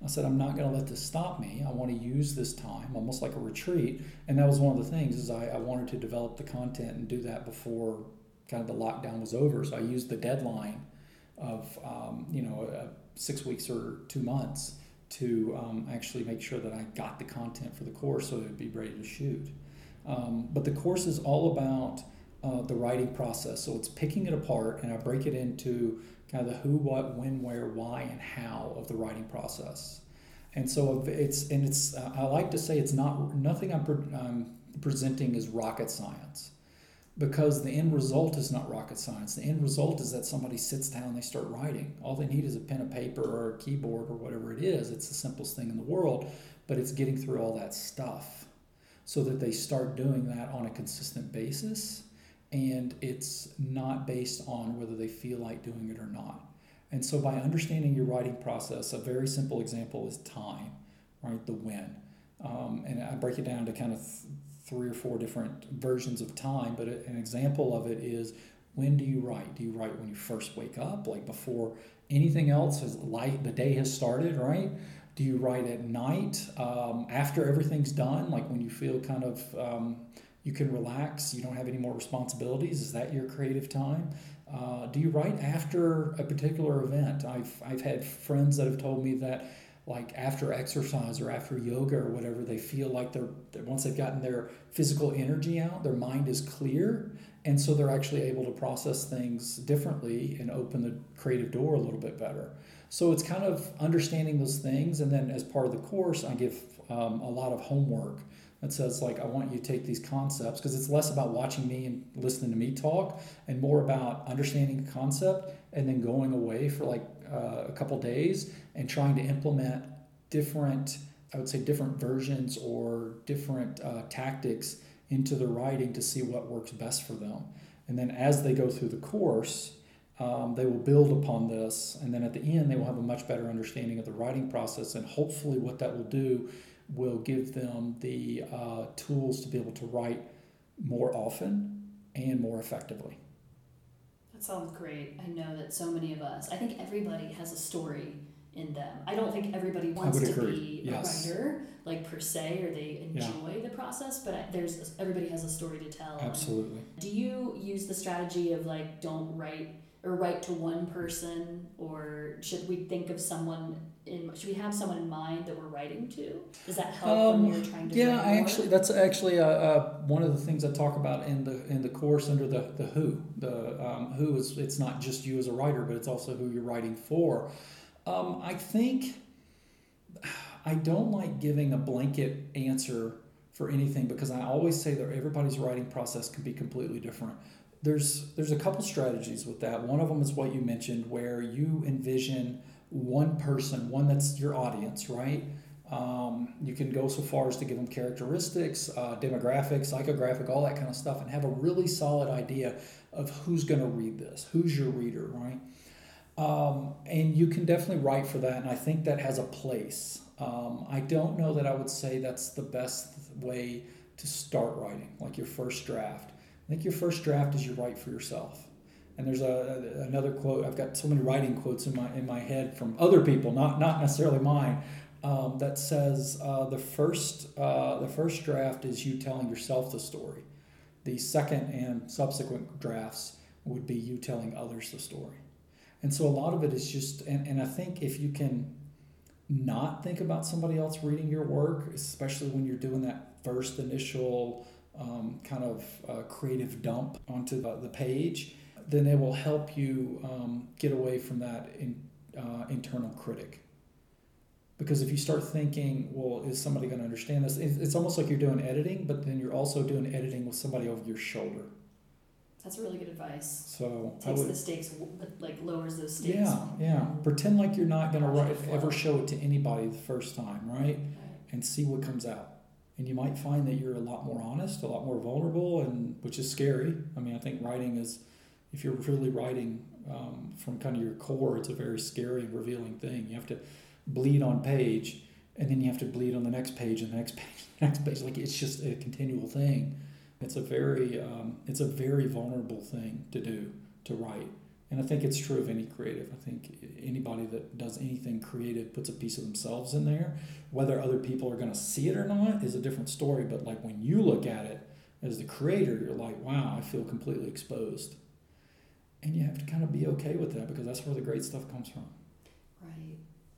I said, I'm not going to let this stop me. I want to use this time almost like a retreat. And that was one of the things is I, I wanted to develop the content and do that before kind of the lockdown was over. So I used the deadline of, um, you know, uh, six weeks or two months to um, actually make sure that I got the content for the course so it would be ready to shoot. Um, but the course is all about uh, the writing process. So it's picking it apart and I break it into kind of the who, what, when, where, why, and how of the writing process. And so it's and it's uh, I like to say it's not nothing I'm pre- um, presenting is rocket science because the end result is not rocket science. The end result is that somebody sits down and they start writing. All they need is a pen and paper or a keyboard or whatever it is. It's the simplest thing in the world, but it's getting through all that stuff so that they start doing that on a consistent basis and it's not based on whether they feel like doing it or not. And so, by understanding your writing process, a very simple example is time, right? The when. Um, and I break it down to kind of th- three or four different versions of time, but an example of it is when do you write? Do you write when you first wake up, like before anything else has light, the day has started, right? Do you write at night um, after everything's done, like when you feel kind of um, you can relax, you don't have any more responsibilities? Is that your creative time? Uh, do you write after a particular event? I've, I've had friends that have told me that like after exercise or after yoga or whatever, they feel like they're once they've gotten their physical energy out, their mind is clear, and so they're actually able to process things differently and open the creative door a little bit better. So it's kind of understanding those things, and then as part of the course, I give um, a lot of homework that says like I want you to take these concepts because it's less about watching me and listening to me talk and more about understanding a concept and then going away for like uh, a couple days and trying to implement different I would say different versions or different uh, tactics into the writing to see what works best for them. And then as they go through the course, um, they will build upon this. And then at the end, they will have a much better understanding of the writing process. And hopefully, what that will do will give them the uh, tools to be able to write more often and more effectively. That sounds great. I know that so many of us, I think everybody has a story in them. I don't think everybody wants to be yes. a writer, like per se, or they enjoy yeah. the process. But there's everybody has a story to tell. Absolutely. Do you use the strategy of like don't write or write to one person, or should we think of someone in? Should we have someone in mind that we're writing to? Does that help um, when you're trying to? Yeah, I actually that's actually uh, uh, one of the things I talk about in the in the course under the the who. The um, who is it's not just you as a writer, but it's also who you're writing for. Um, I think I don't like giving a blanket answer for anything because I always say that everybody's writing process can be completely different. There's there's a couple strategies with that. One of them is what you mentioned, where you envision one person, one that's your audience, right? Um, you can go so far as to give them characteristics, uh, demographics, psychographic, all that kind of stuff, and have a really solid idea of who's going to read this, who's your reader, right? Um, and you can definitely write for that, and I think that has a place. Um, I don't know that I would say that's the best way to start writing, like your first draft. I think your first draft is you write for yourself. And there's a, another quote. I've got so many writing quotes in my in my head from other people, not not necessarily mine, um, that says uh, the first uh, the first draft is you telling yourself the story. The second and subsequent drafts would be you telling others the story. And so a lot of it is just, and, and I think if you can not think about somebody else reading your work, especially when you're doing that first initial um, kind of uh, creative dump onto the, the, page, then it will help you um, get away from that in, uh, internal critic. Because if you start thinking, well, is somebody going to understand this? It's almost like you're doing editing, but then you're also doing editing with somebody over your shoulder. That's really good advice. So takes would, the stakes, like lowers those stakes. Yeah, yeah. Pretend like you're not gonna write, ever show it to anybody the first time, right? right? And see what comes out. And you might find that you're a lot more honest, a lot more vulnerable, and which is scary. I mean, I think writing is, if you're really writing um, from kind of your core, it's a very scary and revealing thing. You have to bleed on page, and then you have to bleed on the next page and the next page, the next page. Like it's just a continual thing. It's a very um, it's a very vulnerable thing to do to write, and I think it's true of any creative. I think anybody that does anything creative puts a piece of themselves in there. Whether other people are going to see it or not is a different story. But like when you look at it as the creator, you're like, wow, I feel completely exposed, and you have to kind of be okay with that because that's where the great stuff comes from.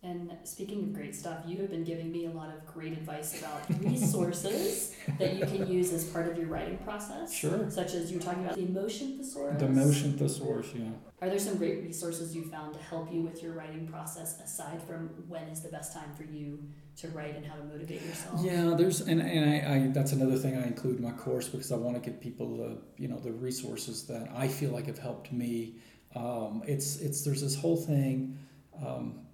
And speaking of great stuff, you have been giving me a lot of great advice about resources that you can use as part of your writing process. Sure. Such as you were talking about the emotion thesaurus. The emotion thesaurus, yeah. Are there some great resources you found to help you with your writing process aside from when is the best time for you to write and how to motivate yourself? Yeah, there's and, and I, I that's another thing I include in my course because I want to give people the you know the resources that I feel like have helped me. Um, it's it's there's this whole thing. Um,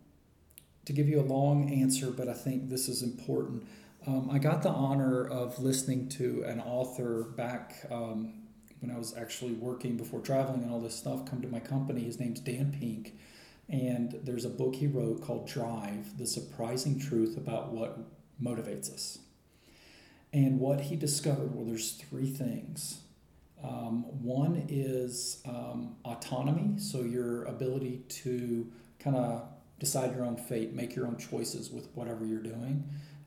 to give you a long answer, but I think this is important. Um, I got the honor of listening to an author back um, when I was actually working before traveling and all this stuff come to my company. His name's Dan Pink. And there's a book he wrote called Drive The Surprising Truth About What Motivates Us. And what he discovered well, there's three things. Um, one is um, autonomy, so your ability to kind of decide your own fate, make your own choices with whatever you're doing.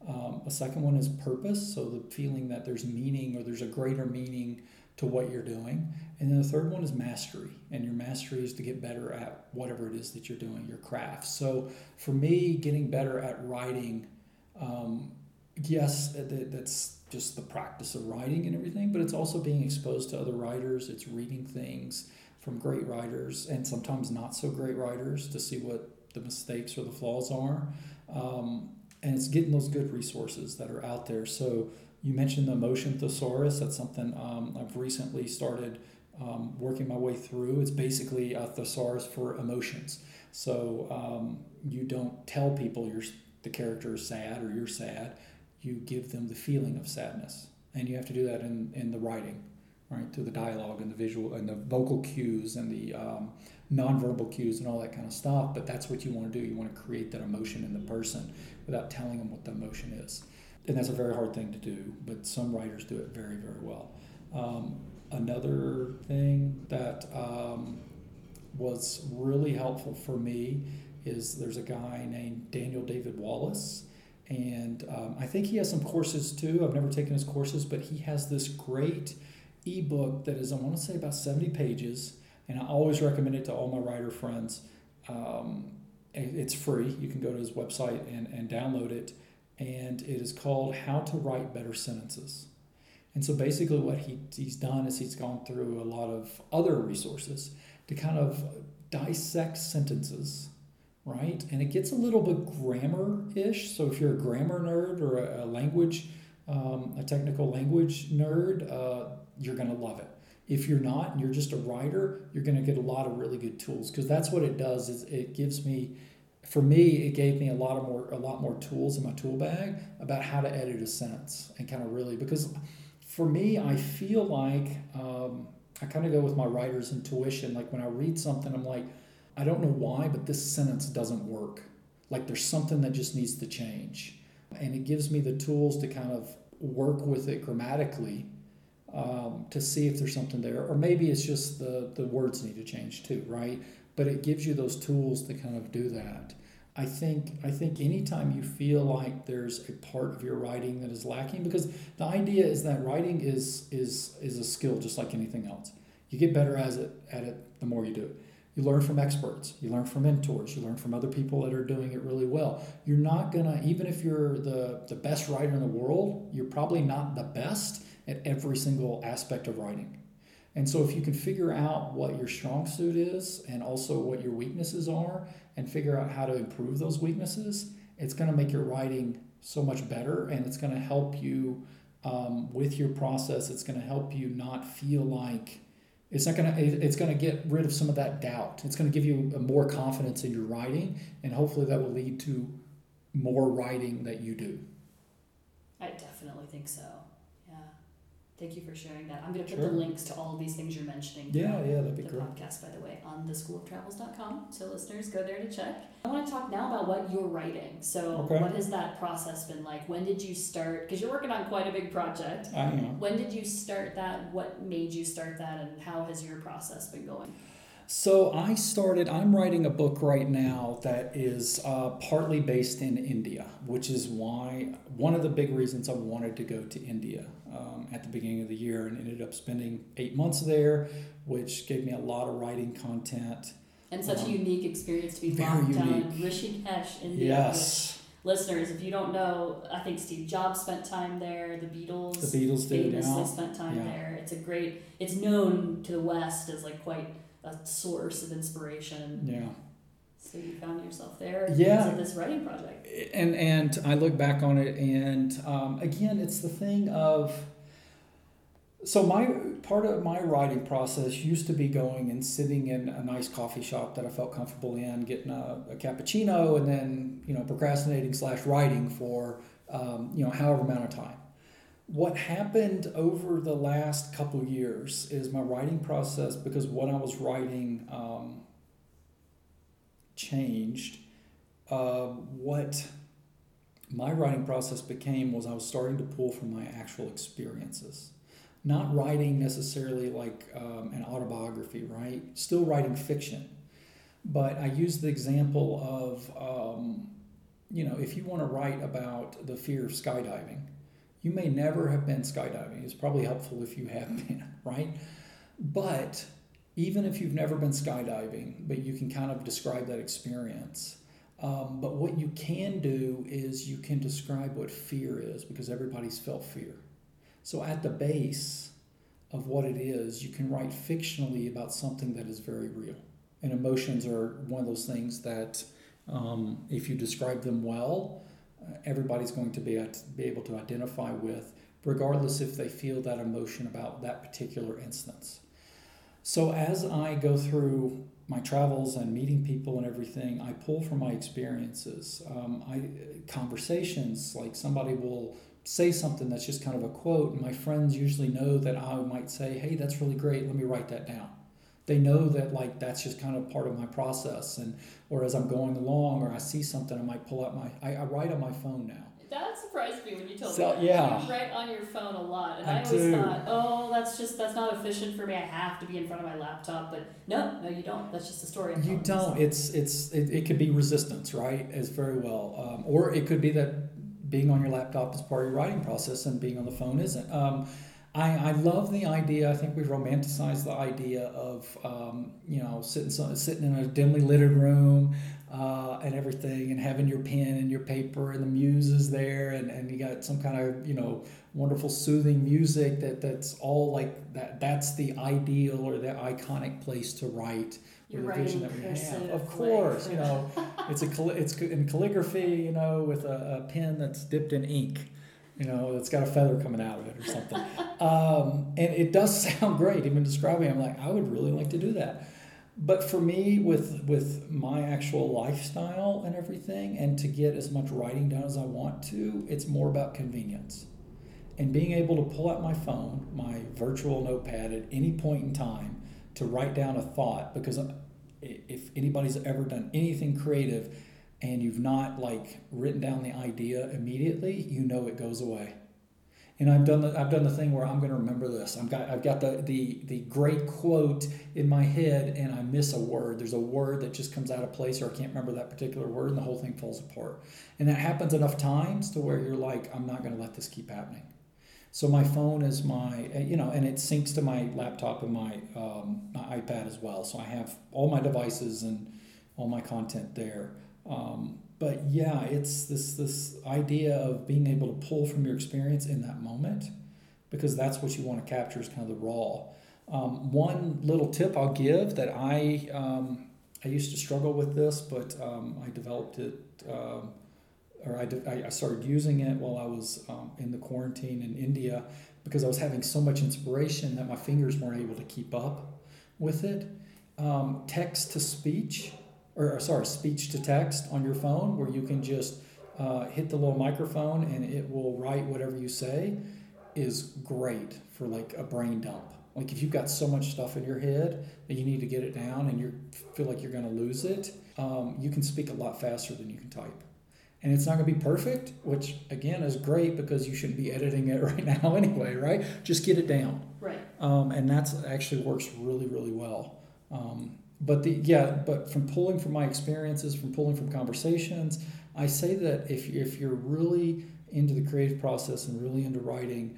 Um, a second one is purpose, so the feeling that there's meaning or there's a greater meaning to what you're doing. And then the third one is mastery, and your mastery is to get better at whatever it is that you're doing, your craft. So for me, getting better at writing, um, yes, that's just the practice of writing and everything, but it's also being exposed to other writers, it's reading things from great writers and sometimes not so great writers to see what the mistakes or the flaws are. Um, and it's getting those good resources that are out there. So you mentioned the emotion thesaurus. That's something um, I've recently started um, working my way through. It's basically a thesaurus for emotions. So um, you don't tell people you're, the character is sad or you're sad. You give them the feeling of sadness. And you have to do that in, in the writing, right? Through the dialogue and the visual and the vocal cues and the um, nonverbal cues and all that kind of stuff, but that's what you want to do. You want to create that emotion in the person without telling them what the emotion is. And that's a very hard thing to do, but some writers do it very, very well. Um, another thing that um, was really helpful for me is there's a guy named Daniel David Wallace. And um, I think he has some courses too. I've never taken his courses, but he has this great ebook that is, I want to say, about 70 pages. And I always recommend it to all my writer friends. Um, it's free. You can go to his website and, and download it. And it is called How to Write Better Sentences. And so basically, what he, he's done is he's gone through a lot of other resources to kind of dissect sentences, right? And it gets a little bit grammar ish. So if you're a grammar nerd or a, a language, um, a technical language nerd, uh, you're going to love it. If you're not and you're just a writer, you're going to get a lot of really good tools because that's what it does is it gives me for me it gave me a lot of more a lot more tools in my tool bag about how to edit a sentence and kind of really because for me I feel like um, I kind of go with my writer's intuition. Like when I read something, I'm like, I don't know why, but this sentence doesn't work. Like there's something that just needs to change. And it gives me the tools to kind of work with it grammatically um, to see if there's something there. Or maybe it's just the, the words need to change too, right? But it gives you those tools to kind of do that. I think I think anytime you feel like there's a part of your writing that is lacking, because the idea is that writing is is is a skill just like anything else. You get better as it at it the more you do it. You learn from experts, you learn from mentors, you learn from other people that are doing it really well. You're not gonna, even if you're the, the best writer in the world, you're probably not the best at every single aspect of writing. And so if you can figure out what your strong suit is and also what your weaknesses are and figure out how to improve those weaknesses, it's going to make your writing so much better and it's going to help you um, with your process. It's going to help you not feel like it's not going to it's going to get rid of some of that doubt. It's going to give you more confidence in your writing and hopefully that will lead to more writing that you do. I definitely think so. Thank you for sharing that. I'm going to put sure. the links to all of these things you're mentioning. Yeah, yeah, that'd be the great. podcast, by the way, on theschooloftravels.com. So listeners, go there to check. I want to talk now about what you're writing. So, okay. what has that process been like? When did you start? Because you're working on quite a big project. I am. When did you start that? What made you start that? And how has your process been going? So I started, I'm writing a book right now that is uh, partly based in India, which is why one of the big reasons I wanted to go to India um, at the beginning of the year and ended up spending eight months there, which gave me a lot of writing content. And such um, a unique experience to be locked down in Rishikesh, India. Yes. listeners, if you don't know, I think Steve Jobs spent time there. The Beatles, the Beatles famously spent time yeah. there. It's a great. It's known to the West as like quite a source of inspiration. Yeah. So you found yourself there. Yeah. this writing project. And and I look back on it, and um, again, it's the thing of. So my part of my writing process used to be going and sitting in a nice coffee shop that I felt comfortable in, getting a, a cappuccino, and then you know procrastinating slash writing for um, you know however amount of time what happened over the last couple years is my writing process because what I was writing um, changed. Uh, what my writing process became was I was starting to pull from my actual experiences. Not writing necessarily like um, an autobiography, right? Still writing fiction. But I use the example of, um, you know, if you want to write about the fear of skydiving, you may never have been skydiving. It's probably helpful if you have been, right? But even if you've never been skydiving, but you can kind of describe that experience. Um, but what you can do is you can describe what fear is because everybody's felt fear. So at the base of what it is, you can write fictionally about something that is very real. And emotions are one of those things that, um, if you describe them well, everybody's going to be, be able to identify with, regardless if they feel that emotion about that particular instance. So as I go through my travels and meeting people and everything, I pull from my experiences. Um, I conversations like somebody will say something that's just kind of a quote, and my friends usually know that I might say, "Hey, that's really great. Let me write that down." they know that like that's just kind of part of my process and or as i'm going along or i see something i might pull out my i, I write on my phone now that's surprised me when you told So, me. That. yeah. You write on your phone a lot, and I I, always do. thought, oh, that's just that's not efficient for me. I have to be in front of my laptop. But no, no, you don't. That's just a story. I'm You don't. myself. It's it's it, it could be resistance, right? As very well, um, or it could be that being on your laptop is part of your writing process, and being on the phone isn't. Um, I, I love the idea. I think we've romanticized the idea of um, you know sitting sitting in a dimly lit room uh, and everything, and having your pen and your paper, and the muse is there, and, and you got some kind of you know wonderful soothing music that that's all like that. That's the ideal or the iconic place to write You're the vision that we have. Of course, you know, it's a it's in calligraphy, you know, with a, a pen that's dipped in ink, you know, that's got a feather coming out of it or something. um, and it does sound great. Even describing, it, I'm like, I would really like to do that. But for me, with with my actual lifestyle and everything, and to get as much writing done as I want to, it's more about convenience and being able to pull out my phone, my virtual notepad at any point in time to write down a thought because uh, if anybody's ever done anything creative and you've not like written down the idea immediately, you know it goes away. And I've done the I've done the thing where I'm going to remember this. I've got I've got the the the great quote in my head, and I miss a word. There's a word that just comes out of place, or I can't remember that particular word, and the whole thing falls apart. And that happens enough times to where you're like, I'm not going to let this keep happening. So my phone is my, you know, and it syncs to my laptop and my, um, my iPad as well. So I have all my devices and all my content there. Um, but yeah, it's this this idea of being able to pull from your experience in that moment, because that's what you want to capture is kind of the raw. Um, one little tip I'll give that I um, I used to struggle with this, but um, I developed it. Um, or I, de- I started using it while I was um, in the quarantine in India because I was having so much inspiration that my fingers weren't able to keep up with it. Um, text to speech, or sorry, speech to text on your phone, where you can just uh, hit the little microphone and it will write whatever you say, is great for like a brain dump. Like if you've got so much stuff in your head that you need to get it down and you feel like you're going to lose it, um, you can speak a lot faster than you can type and it's not going to be perfect, which again is great because you shouldn't be editing it right now anyway, right? Just get it down, Right. um, and that's actually works really, really well. Um, but the yeah, but from pulling from my experiences, from pulling from conversations, I say that if if you're really into the creative process and really into writing,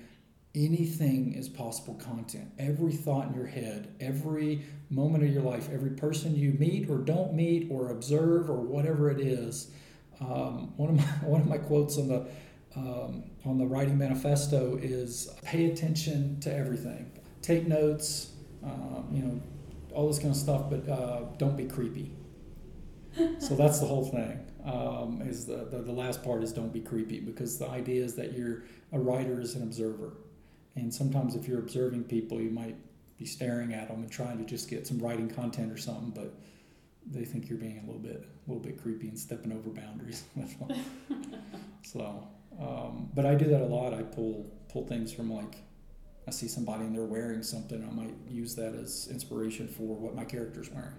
anything is possible content. Every thought in your head, every moment of your life, every person you meet or don't meet or observe or whatever it is. Um, one of my one of my quotes on the um, on the writing manifesto is pay attention to everything, take notes, um, you know, all this kind of stuff, but uh, don't be creepy. so that's the whole thing. Um, is the, the the last part is don't be creepy because the idea is that you're a writer is an observer, and sometimes if you're observing people, you might be staring at them and trying to just get some writing content or something, but they think you're being a little bit a little bit creepy and stepping over boundaries so, um, but I do that a lot. I pull pull things from like I see somebody and they're wearing something. I might use that as inspiration for what my character's wearing.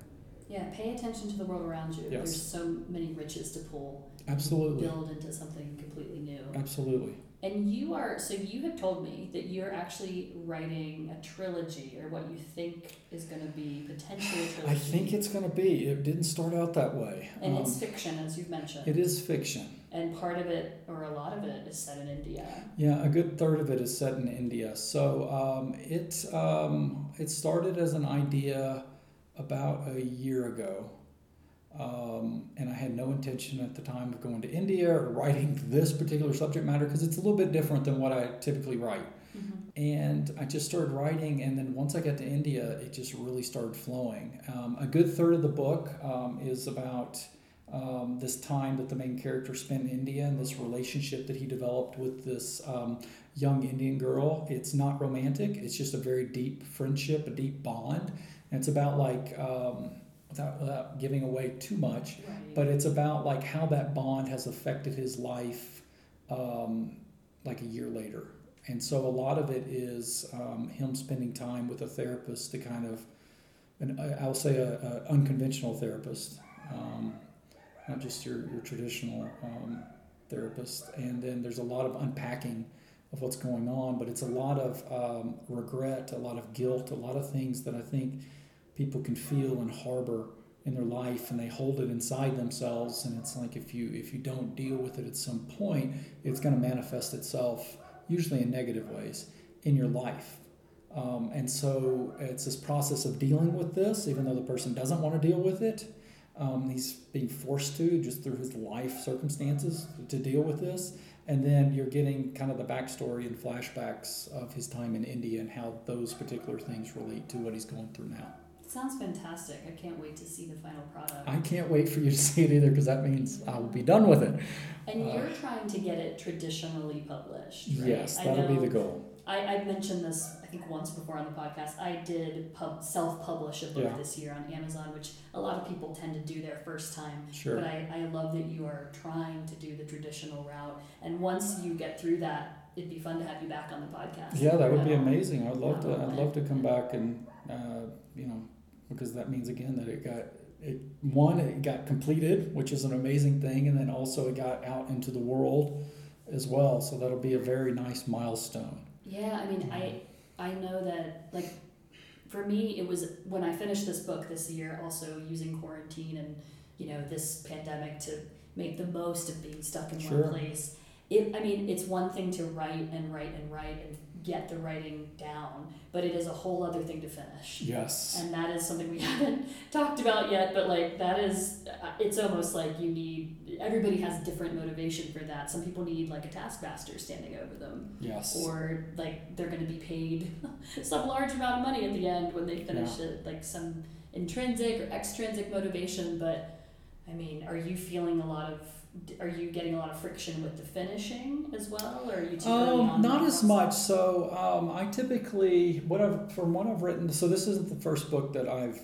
Yeah, pay attention to the world around you. Yes. There's so many riches to pull. Absolutely, Build into something completely new. absolutely. And you are, so you have told me that you're actually writing a trilogy, or what you think is going to be potentially a trilogy. I think it's going to be. It didn't start out that way. And Um, it's fiction, as you've mentioned. it is fiction. And part of it, or a lot of it, is set in India. Yeah, a good third of it is set in India. So um, it um, it started as an idea about a year ago, um, and I had no intention at the time of going to India or writing this particular subject matter because it's a little bit different than what I typically write. And I just started writing, and then once I got to India, it just really started flowing. Um, a good third of the book um, is about um, this time that the main character spent in India and this relationship that he developed with this um, young Indian girl. It's not romantic, it's just a very deep friendship, a deep bond. And it's about like, um, without, without giving away too much, Right. but it's about like how that bond has affected his life um, like a year later and so a lot of it is um, him spending time with a therapist to kind of and I- i'll say a, a unconventional therapist um, not just your, your traditional um, therapist, and then there's a lot of unpacking of what's going on, but it's a lot of um, regret, a lot of guilt, a lot of things that I think people can feel and harbor in their life and they hold it inside themselves and it's like if you if you don't deal with it at some point it's going to manifest itself usually in negative ways in your life. Um, and so it's this process of dealing with this even though the person doesn't want to deal with it um, he's being forced to just through his life circumstances to deal with this and then you're getting kind of the backstory and flashbacks of his time in india and how those particular things relate to what he's going through now Sounds fantastic. I can't wait to see the final product. I can't wait for you to see it either because that means I will be done with it. And uh, you're trying to get it traditionally published. Right? Yes, that'll be the goal. I, I've mentioned this, I think, once before on the podcast. I did pub, self publish a book yeah. this year on Amazon, which a lot of people tend to do their first time. Sure. But I, I love that you are trying to do the traditional route. And once you get through that, it'd be fun to have you back on the podcast. Yeah, that would be amazing. I'd love to. I'd love to come back and uh, you know because that means again that it got it one it got completed, which is an amazing thing, and then also it got out into the world as well. So that'll be a very nice milestone. Yeah, I mean, I I know that like for me it was when I finished this book this year, also using quarantine and you know this pandemic to make the most of being stuck in sure. one place. It, I mean, it's one thing to write and write and write and get the writing down, but it is a whole other thing to finish. Yes. And that is something we haven't talked about yet, but like that is, uh, it's almost like you need, everybody has different motivation for that. Some people need like a taskmaster standing over them. Yes. Or like they're going to be paid some large amount of money at the end when they finish yeah. it, like some intrinsic or extrinsic motivation. But I mean, are you feeling a lot of are you getting a lot of friction with the finishing as well, or are you too um, Not as much. So um, I typically, what I've, from what I've written, so this isn't the first book that I've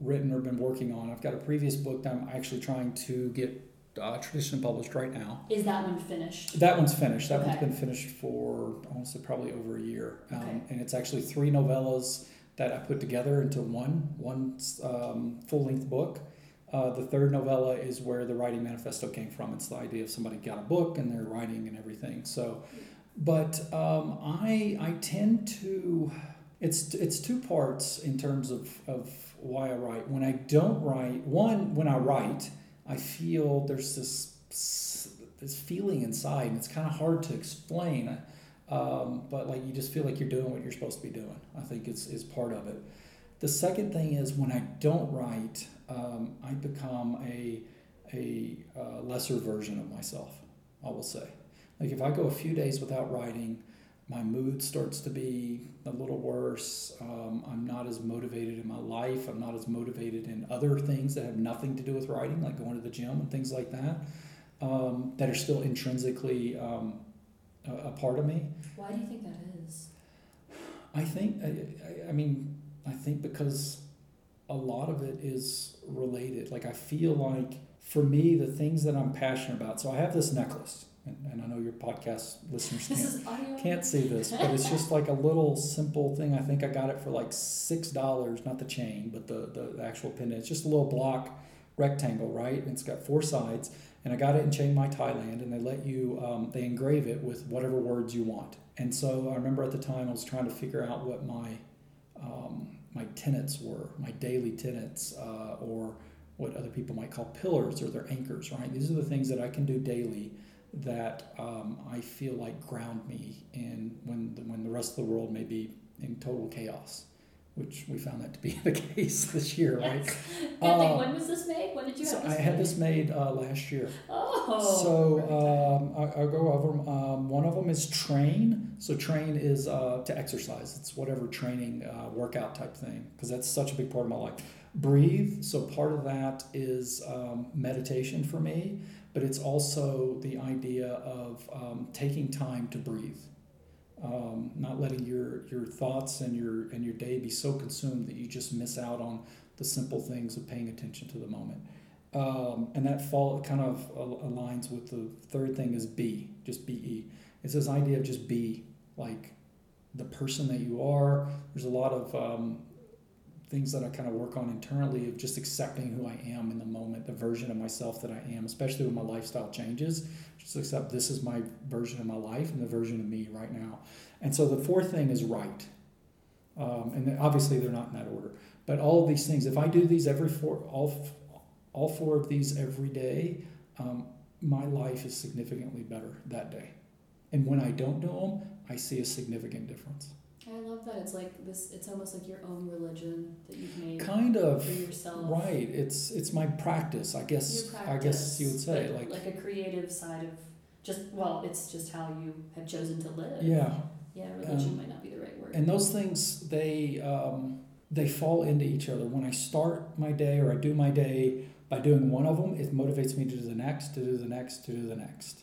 written or been working on. I've got a previous book that I'm actually trying to get uh, traditionally published right now. Is that one finished? That one's finished. That okay. one's been finished for, I want to say, probably over a year. Um, okay. And it's actually three novellas that I put together into one, one um, full length book. Uh, the third novella is where the writing manifesto came from. It's the idea of somebody got a book and they're writing and everything. So, but um, I I tend to it's it's two parts in terms of of why I write. When I don't write, one when I write, I feel there's this this feeling inside, and it's kind of hard to explain. Um, but like you just feel like you're doing what you're supposed to be doing. I think it's is part of it. The second thing is when I don't write, um, I become a, a uh, lesser version of myself, I will say. Like if I go a few days without writing, my mood starts to be a little worse. Um, I'm not as motivated in my life. I'm not as motivated in other things that have nothing to do with writing, like going to the gym and things like that, um, that are still intrinsically um, a, a, part of me. Why do you think that is? I think, I, I, I mean, I think because a lot of it is related. Like I feel like for me, the things that I'm passionate about. So I have this necklace, and, and I know your podcast listeners can't can't see this, but it's just like a little simple thing. I think I got it for like six dollars, not the chain, but the the actual pendant. It's just a little block rectangle, right? And it's got four sides. And I got it in Chiang Mai, Thailand, and they let you um, they engrave it with whatever words you want. And so I remember at the time I was trying to figure out what my um, my tenets were, my daily tenets, uh, or what other people might call pillars or their anchors, right? These are the things that I can do daily that um, I feel like ground me in when the, when the rest of the world may be in total chaos which we found that to be the case this year, right? Uh, when was this made? When did you so have this I had this made uh, last year. Oh. So um, I, will go over them. Um, one of them is train. So train is uh, to exercise. It's whatever training, uh, workout type thing, because that's such a big part of my life. Breathe. So part of that is um, meditation for me, but it's also the idea of um, taking time to breathe um, not letting your your thoughts and your and your day be so consumed that you just miss out on the simple things of paying attention to the moment. Um, and that fall kind of aligns with the third thing is be, just be. It's this idea of just be like the person that you are. There's a lot of um, things that I kind of work on internally of just accepting who I am in the moment, the version of myself that I am, especially when my lifestyle changes. Just accept this is my version of my life and the version of me right now. And so the fourth thing is write. Um, and obviously they're not in that order, but all of these things. If I do these every four, all, all four of these every day, um, my life is significantly better that day. And when I don't do them, I see a significant difference. I love that. It's like this. It's almost like your own religion that you've made. Kind of. For yourself. Right. It's it's my practice. I guess. Practice, I guess you would say like, like a creative side of just well, it's just how you have chosen to live. Yeah. Yeah. Religion um, might not be the right word. And those things they um, they fall into each other. When I start my day or I do my day by doing one of them, it motivates me to do the next, to do the next, to do the next.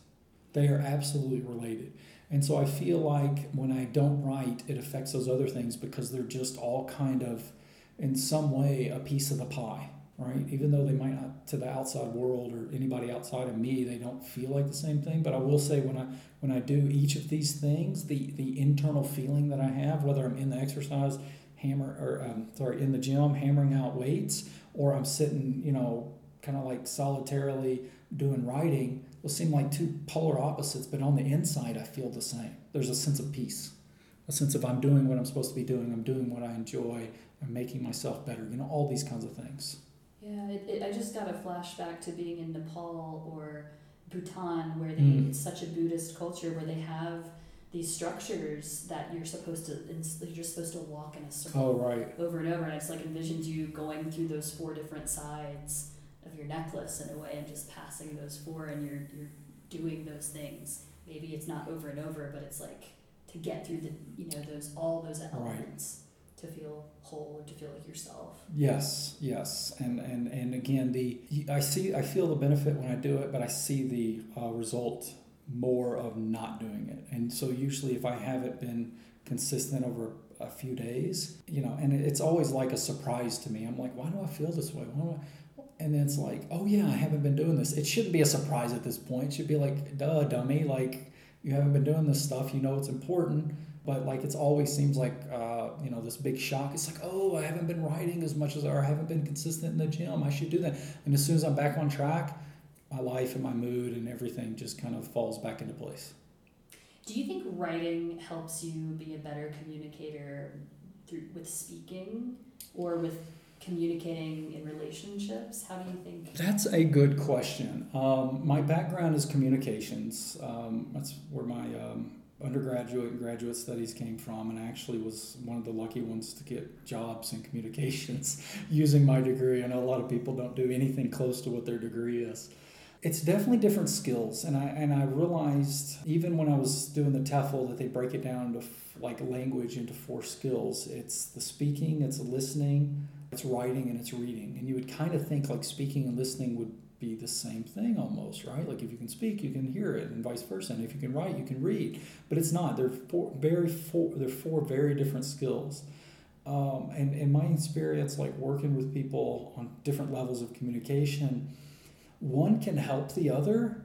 They are absolutely related. And so I feel like when I don't write, it affects those other things because they're just all kind of, in some way, a piece of the pie, right? Even though they might not to the outside world or anybody outside of me, they don't feel like the same thing. But I will say when I when I do each of these things, the the internal feeling that I have, whether I'm in the exercise hammer or um, sorry in the gym hammering out weights, or I'm sitting, you know, kind of like solitarily doing writing will seem like two polar opposites, but on the inside, I feel the same. There's a sense of peace, a sense of I'm doing what I'm supposed to be doing, I'm doing what I enjoy, I'm making myself better, you know, all these kinds of things. Yeah, it, it, I just got a flashback to being in Nepal or Bhutan, where they, mm. it's such a Buddhist culture where they have these structures that you're supposed to you're just supposed to walk in a circle oh, right. over and over and I just like envisioned you going through those four different sides of your necklace in a way and just passing those four and you're you're doing those things. Maybe it's not over and over, but it's like to get through the you know those all those elements right. to feel whole or to feel like yourself. Yes, yes, and and and again, the I see I feel the benefit when I do it, but I see the uh, result more of not doing it. And so usually, if I haven't been consistent over a few days, you know, and it's always like a surprise to me. I'm like, why do I feel this way? Why do I? And then it's like, oh yeah, I haven't been doing this. It shouldn't be a surprise at this point. It should be like, duh, dummy, like you haven't been doing this stuff. You know it's important, but like it's always seems like uh, you know this big shock. It's like, oh, I haven't been writing as much as or I haven't been consistent in the gym. I should do that. And as soon as I'm back on track, my life and my mood and everything just kind of falls back into place. Do you think writing helps you be a better communicator through with speaking or with communicating in relationships? How do you think? That's a good question. Um, my background is communications. Um, that's where my um, undergraduate and graduate studies came from, and I actually was one of the lucky ones to get jobs in communications using my degree. I know a lot of people don't do anything close to what their degree is. It's definitely different skills, and I and I realized even when I was doing the TEFL that they break it down into like language into four skills. It's the speaking, it's listening, it's writing and it's reading. And you would kind of think like speaking and listening would be the same thing almost, right? Like if you can speak, you can hear it, and vice versa. And if you can write, you can read. But it's not. They're four very four. They're four very different skills. Um, and in my experience, like working with people on different levels of communication, one can help the other,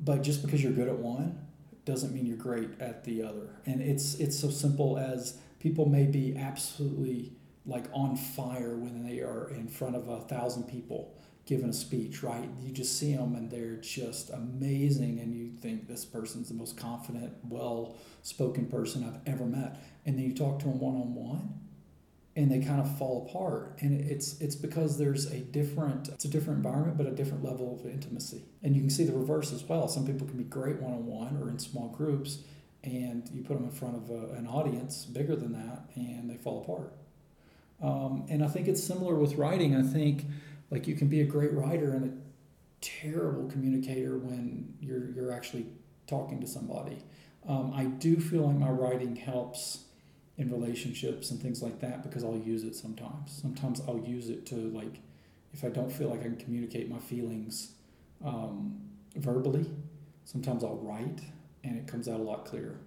but just because you're good at one doesn't mean you're great at the other. And it's it's so simple as people may be absolutely like on fire when they are in front of a thousand people giving a speech, right? You just see them and they're just amazing, and you think this person's the most confident, well spoken person I've ever met. And then you talk to them one on one, and they kind of fall apart. And it's it's because there's a different it's a different environment, but a different level of intimacy. And you can see the reverse as well. Some people can be great one on one or in small groups, and you put them in front of a, an audience bigger than that, and they fall apart. Um, and I think it's similar with writing. I think like you can be a great writer and a terrible communicator when you're you're actually talking to somebody. Um, I do feel like my writing helps in relationships and things like that because I'll use it sometimes. Sometimes I'll use it to like if I don't feel like I can communicate my feelings um, verbally. Sometimes I'll write and it comes out a lot clearer.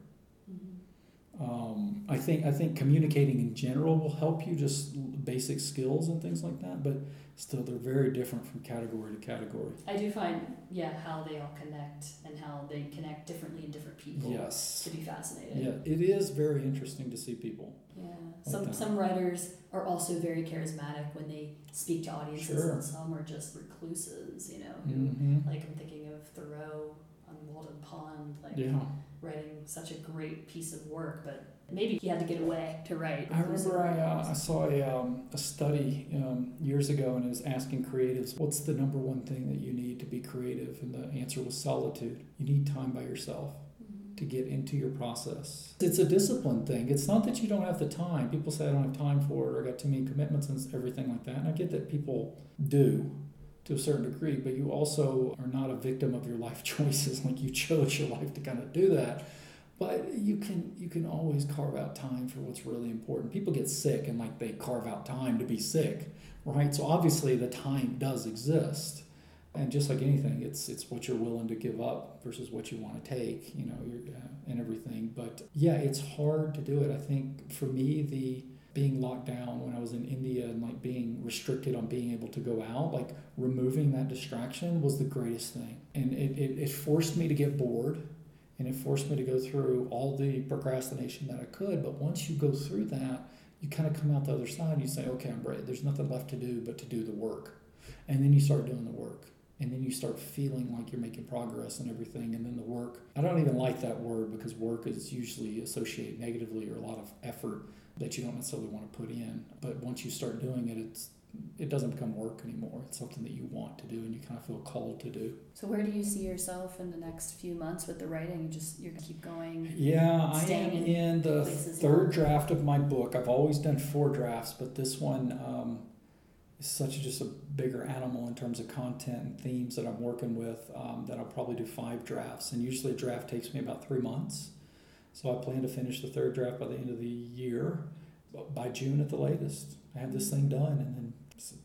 Um, I think I think communicating in general will help you just basic skills and things like that, but still they're very different from category to category. I do find yeah how they all connect and how they connect differently in different people. Yes. To be fascinated. Yeah, it is very interesting to see people. Yeah. Some some writers are also very charismatic when they speak to audiences, Sure. and some are just recluses. You know, who, hmm like I'm thinking of Thoreau on Walden Pond, like Yeah. Writing such a great piece of work, but maybe he had to get away to write. I remember I, uh, I saw a, um, a study um, years ago and it was asking creatives, what's the number one thing that you need to be creative? And the answer was solitude. You need time by yourself to get into your process. It's a discipline thing. It's not that you don't have the time. People say I don't have time for it or I got too many commitments and everything like that. And I get that people do to a certain degree, but you also are not a victim of your life choices. Like you chose your life to kind of do that. But you can you can always carve out time for what's really important. People get sick and like they carve out time to be sick, right? So obviously the time does exist. And just like anything, it's it's what you're willing to give up versus what you want to take, you know, uh, and everything. But yeah, it's hard to do it. I think for me, the being locked down when I was in India and like being restricted on being able to go out, like removing that distraction was the greatest thing. And it, it, it forced me to get bored and it forced me to go through all the procrastination that I could. But once you go through that, you kind of come out the other side and you say, okay, I'm ready. There's nothing left to do but to do the work. And then you start doing the work. And then you start feeling like you're making progress and everything. And then the work, I don't even like that word because work is usually associated negatively or a lot of effort that you don't necessarily want to put in. But once you start doing it, it's it doesn't become work anymore. It's something that you want to do and you kind of feel called to do. So where do you see yourself in the next few months with the writing? You just you're gonna keep going. Yeah, I am in in the third draft of my book. I've always done four drafts, but this one um, is such a, just a bigger animal in terms of content and themes that I'm working with um, that I'll probably do five drafts. And usually a draft takes me about three months. So I plan to finish the third draft by the end of the year, by June at the latest. I have this thing done and then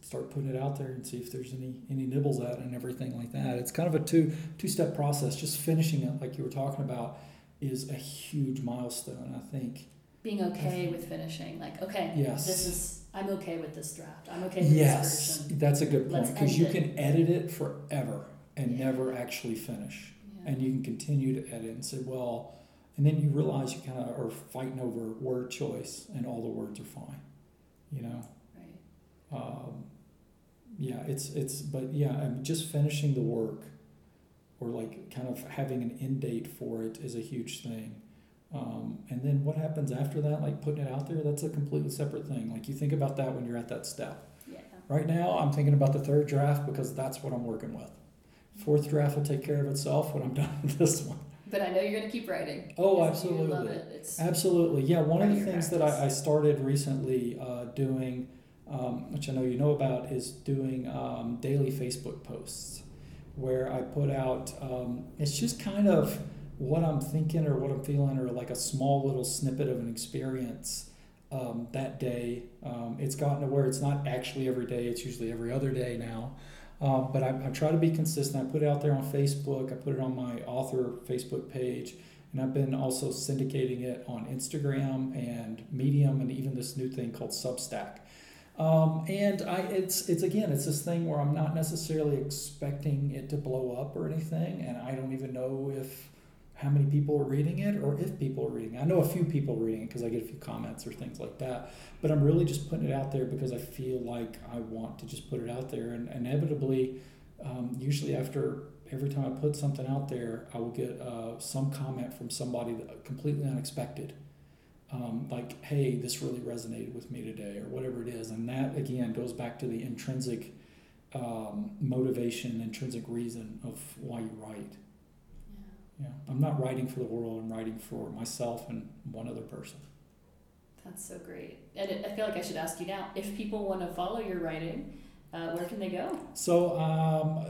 start putting it out there and see if there's any any nibbles at and everything like that. It's kind of a two two step process. Just finishing it, like you were talking about, is a huge milestone. I think. Being okay with finishing, like okay, Yes. this is I'm okay with this draft. I'm okay with this Yes, version. that's a good point because you it. can edit it forever and Yeah. never actually finish, Yeah. and you can continue to edit and say, well, and then you realize you kind of are fighting over word choice, and all the words are fine, you know. right. um, yeah, it's it's but yeah, I'm just finishing the work, or like kind of having an end date for it is a huge thing. Um, and then what happens after that, like putting it out there, that's a completely separate thing. Like you think about that when you're at that step. Yeah. Right now, I'm thinking about the third draft because that's what I'm working with. Fourth draft will take care of itself when I'm done with this one. But I know you're gonna keep writing. Oh, absolutely. it. Absolutely, yeah. One of the things that I, I started recently uh, doing, um, which I know you know about, is doing um, daily Facebook posts, where I put out. Um, it's just kind of what I'm thinking or what I'm feeling, or like a small little snippet of an experience um, that day. Um, it's gotten to where it's not actually every day; it's usually every other day now. Um, but I, I try to be consistent. I put it out there on Facebook. I put it on my author Facebook page. And I've been also syndicating it on Instagram and Medium and even this new thing called Substack. Um, and I, it's, it's again, it's this thing where I'm not necessarily expecting it to blow up or anything. And I don't even know if how many people are reading it or if people are reading it. I know a few people reading it because I get a few comments or things like that. But I'm really just putting it out there because I feel like I want to just put it out there. And inevitably, um, usually after every time I put something out there, I will get uh, some comment from somebody that completely unexpected. Um, like, hey, this really resonated with me today, or whatever it is. And that, again, goes back to the intrinsic um, motivation, intrinsic reason of why you write. Yeah. I'm not writing for the world, I'm writing for myself and one other person. That's so great. And it, I feel like I should ask you now if people want to follow your writing, uh, where can they go? So um,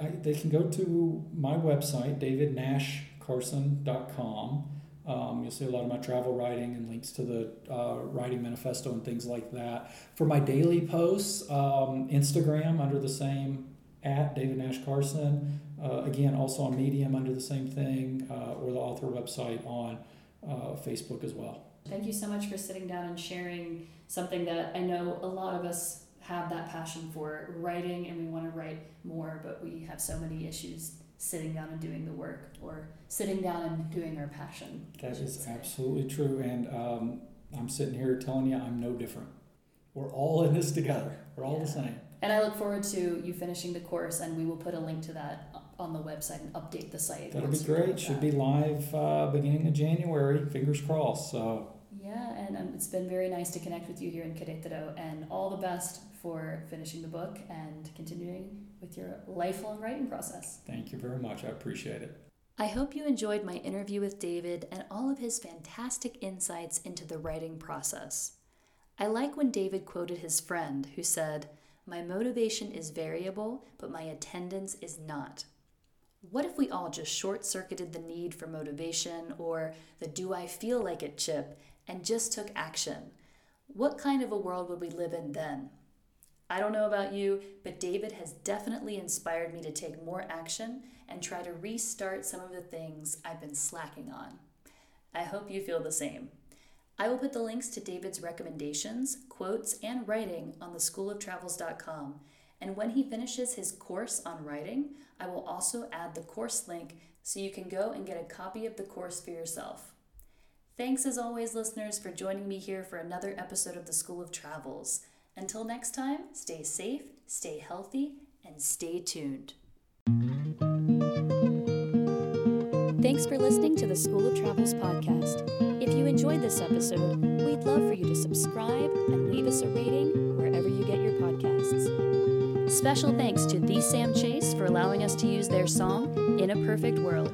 I, they can go to my website, davidnashcarson.com. Um, you'll see a lot of my travel writing and links to the uh, writing manifesto and things like that. For my daily posts, um, Instagram under the same at David Nash Carson. Uh, again, also on Medium under the same thing, uh, or the author website on uh, Facebook as well. Thank you so much for sitting down and sharing something that I know a lot of us have that passion for writing and we want to write more, but we have so many issues sitting down and doing the work or sitting down and doing our passion. That is absolutely true. And um, I'm sitting here telling you I'm no different. We're all in this together, we're all yeah. the same. And I look forward to you finishing the course, and we will put a link to that on the website and update the site. That'll be great. Should be live uh, beginning of January. Fingers crossed. So. Yeah, and um, it's been very nice to connect with you here in Querétaro, and all the best for finishing the book and continuing with your lifelong writing process. Thank you very much. I appreciate it. I hope you enjoyed my interview with David and all of his fantastic insights into the writing process. I like when David quoted his friend who said, My motivation is variable, but my attendance is not. What if we all just short circuited the need for motivation or the do I feel like it chip and just took action? What kind of a world would we live in then? I don't know about you, but David has definitely inspired me to take more action and try to restart some of the things I've been slacking on. I hope you feel the same. I will put the links to David's recommendations, quotes, and writing on theschooloftravels.com. And when he finishes his course on writing, I will also add the course link so you can go and get a copy of the course for yourself. Thanks as always, listeners, for joining me here for another episode of the School of Travels. Until next time, stay safe, stay healthy, and stay tuned. Thanks for listening to the School of Travels podcast. If you enjoyed this episode, we'd love for you to subscribe and leave us a rating wherever you get your podcasts. Special thanks to The Sam Chase for allowing us to use their song, In a Perfect World.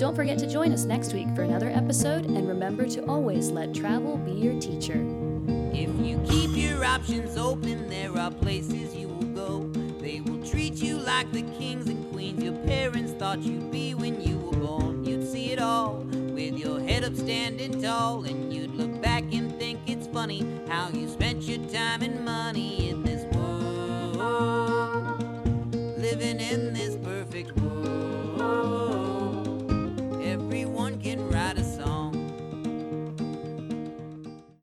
Don't forget to join us next week for another episode, and remember to always let travel be your teacher. If you keep your options open, there are places you will go. They will treat you like the kings and queens your parents thought you'd be when you were born. You'd see it all with your head up standing tall, and you'd look back and think it's funny how you spent your time and money in this world, living in this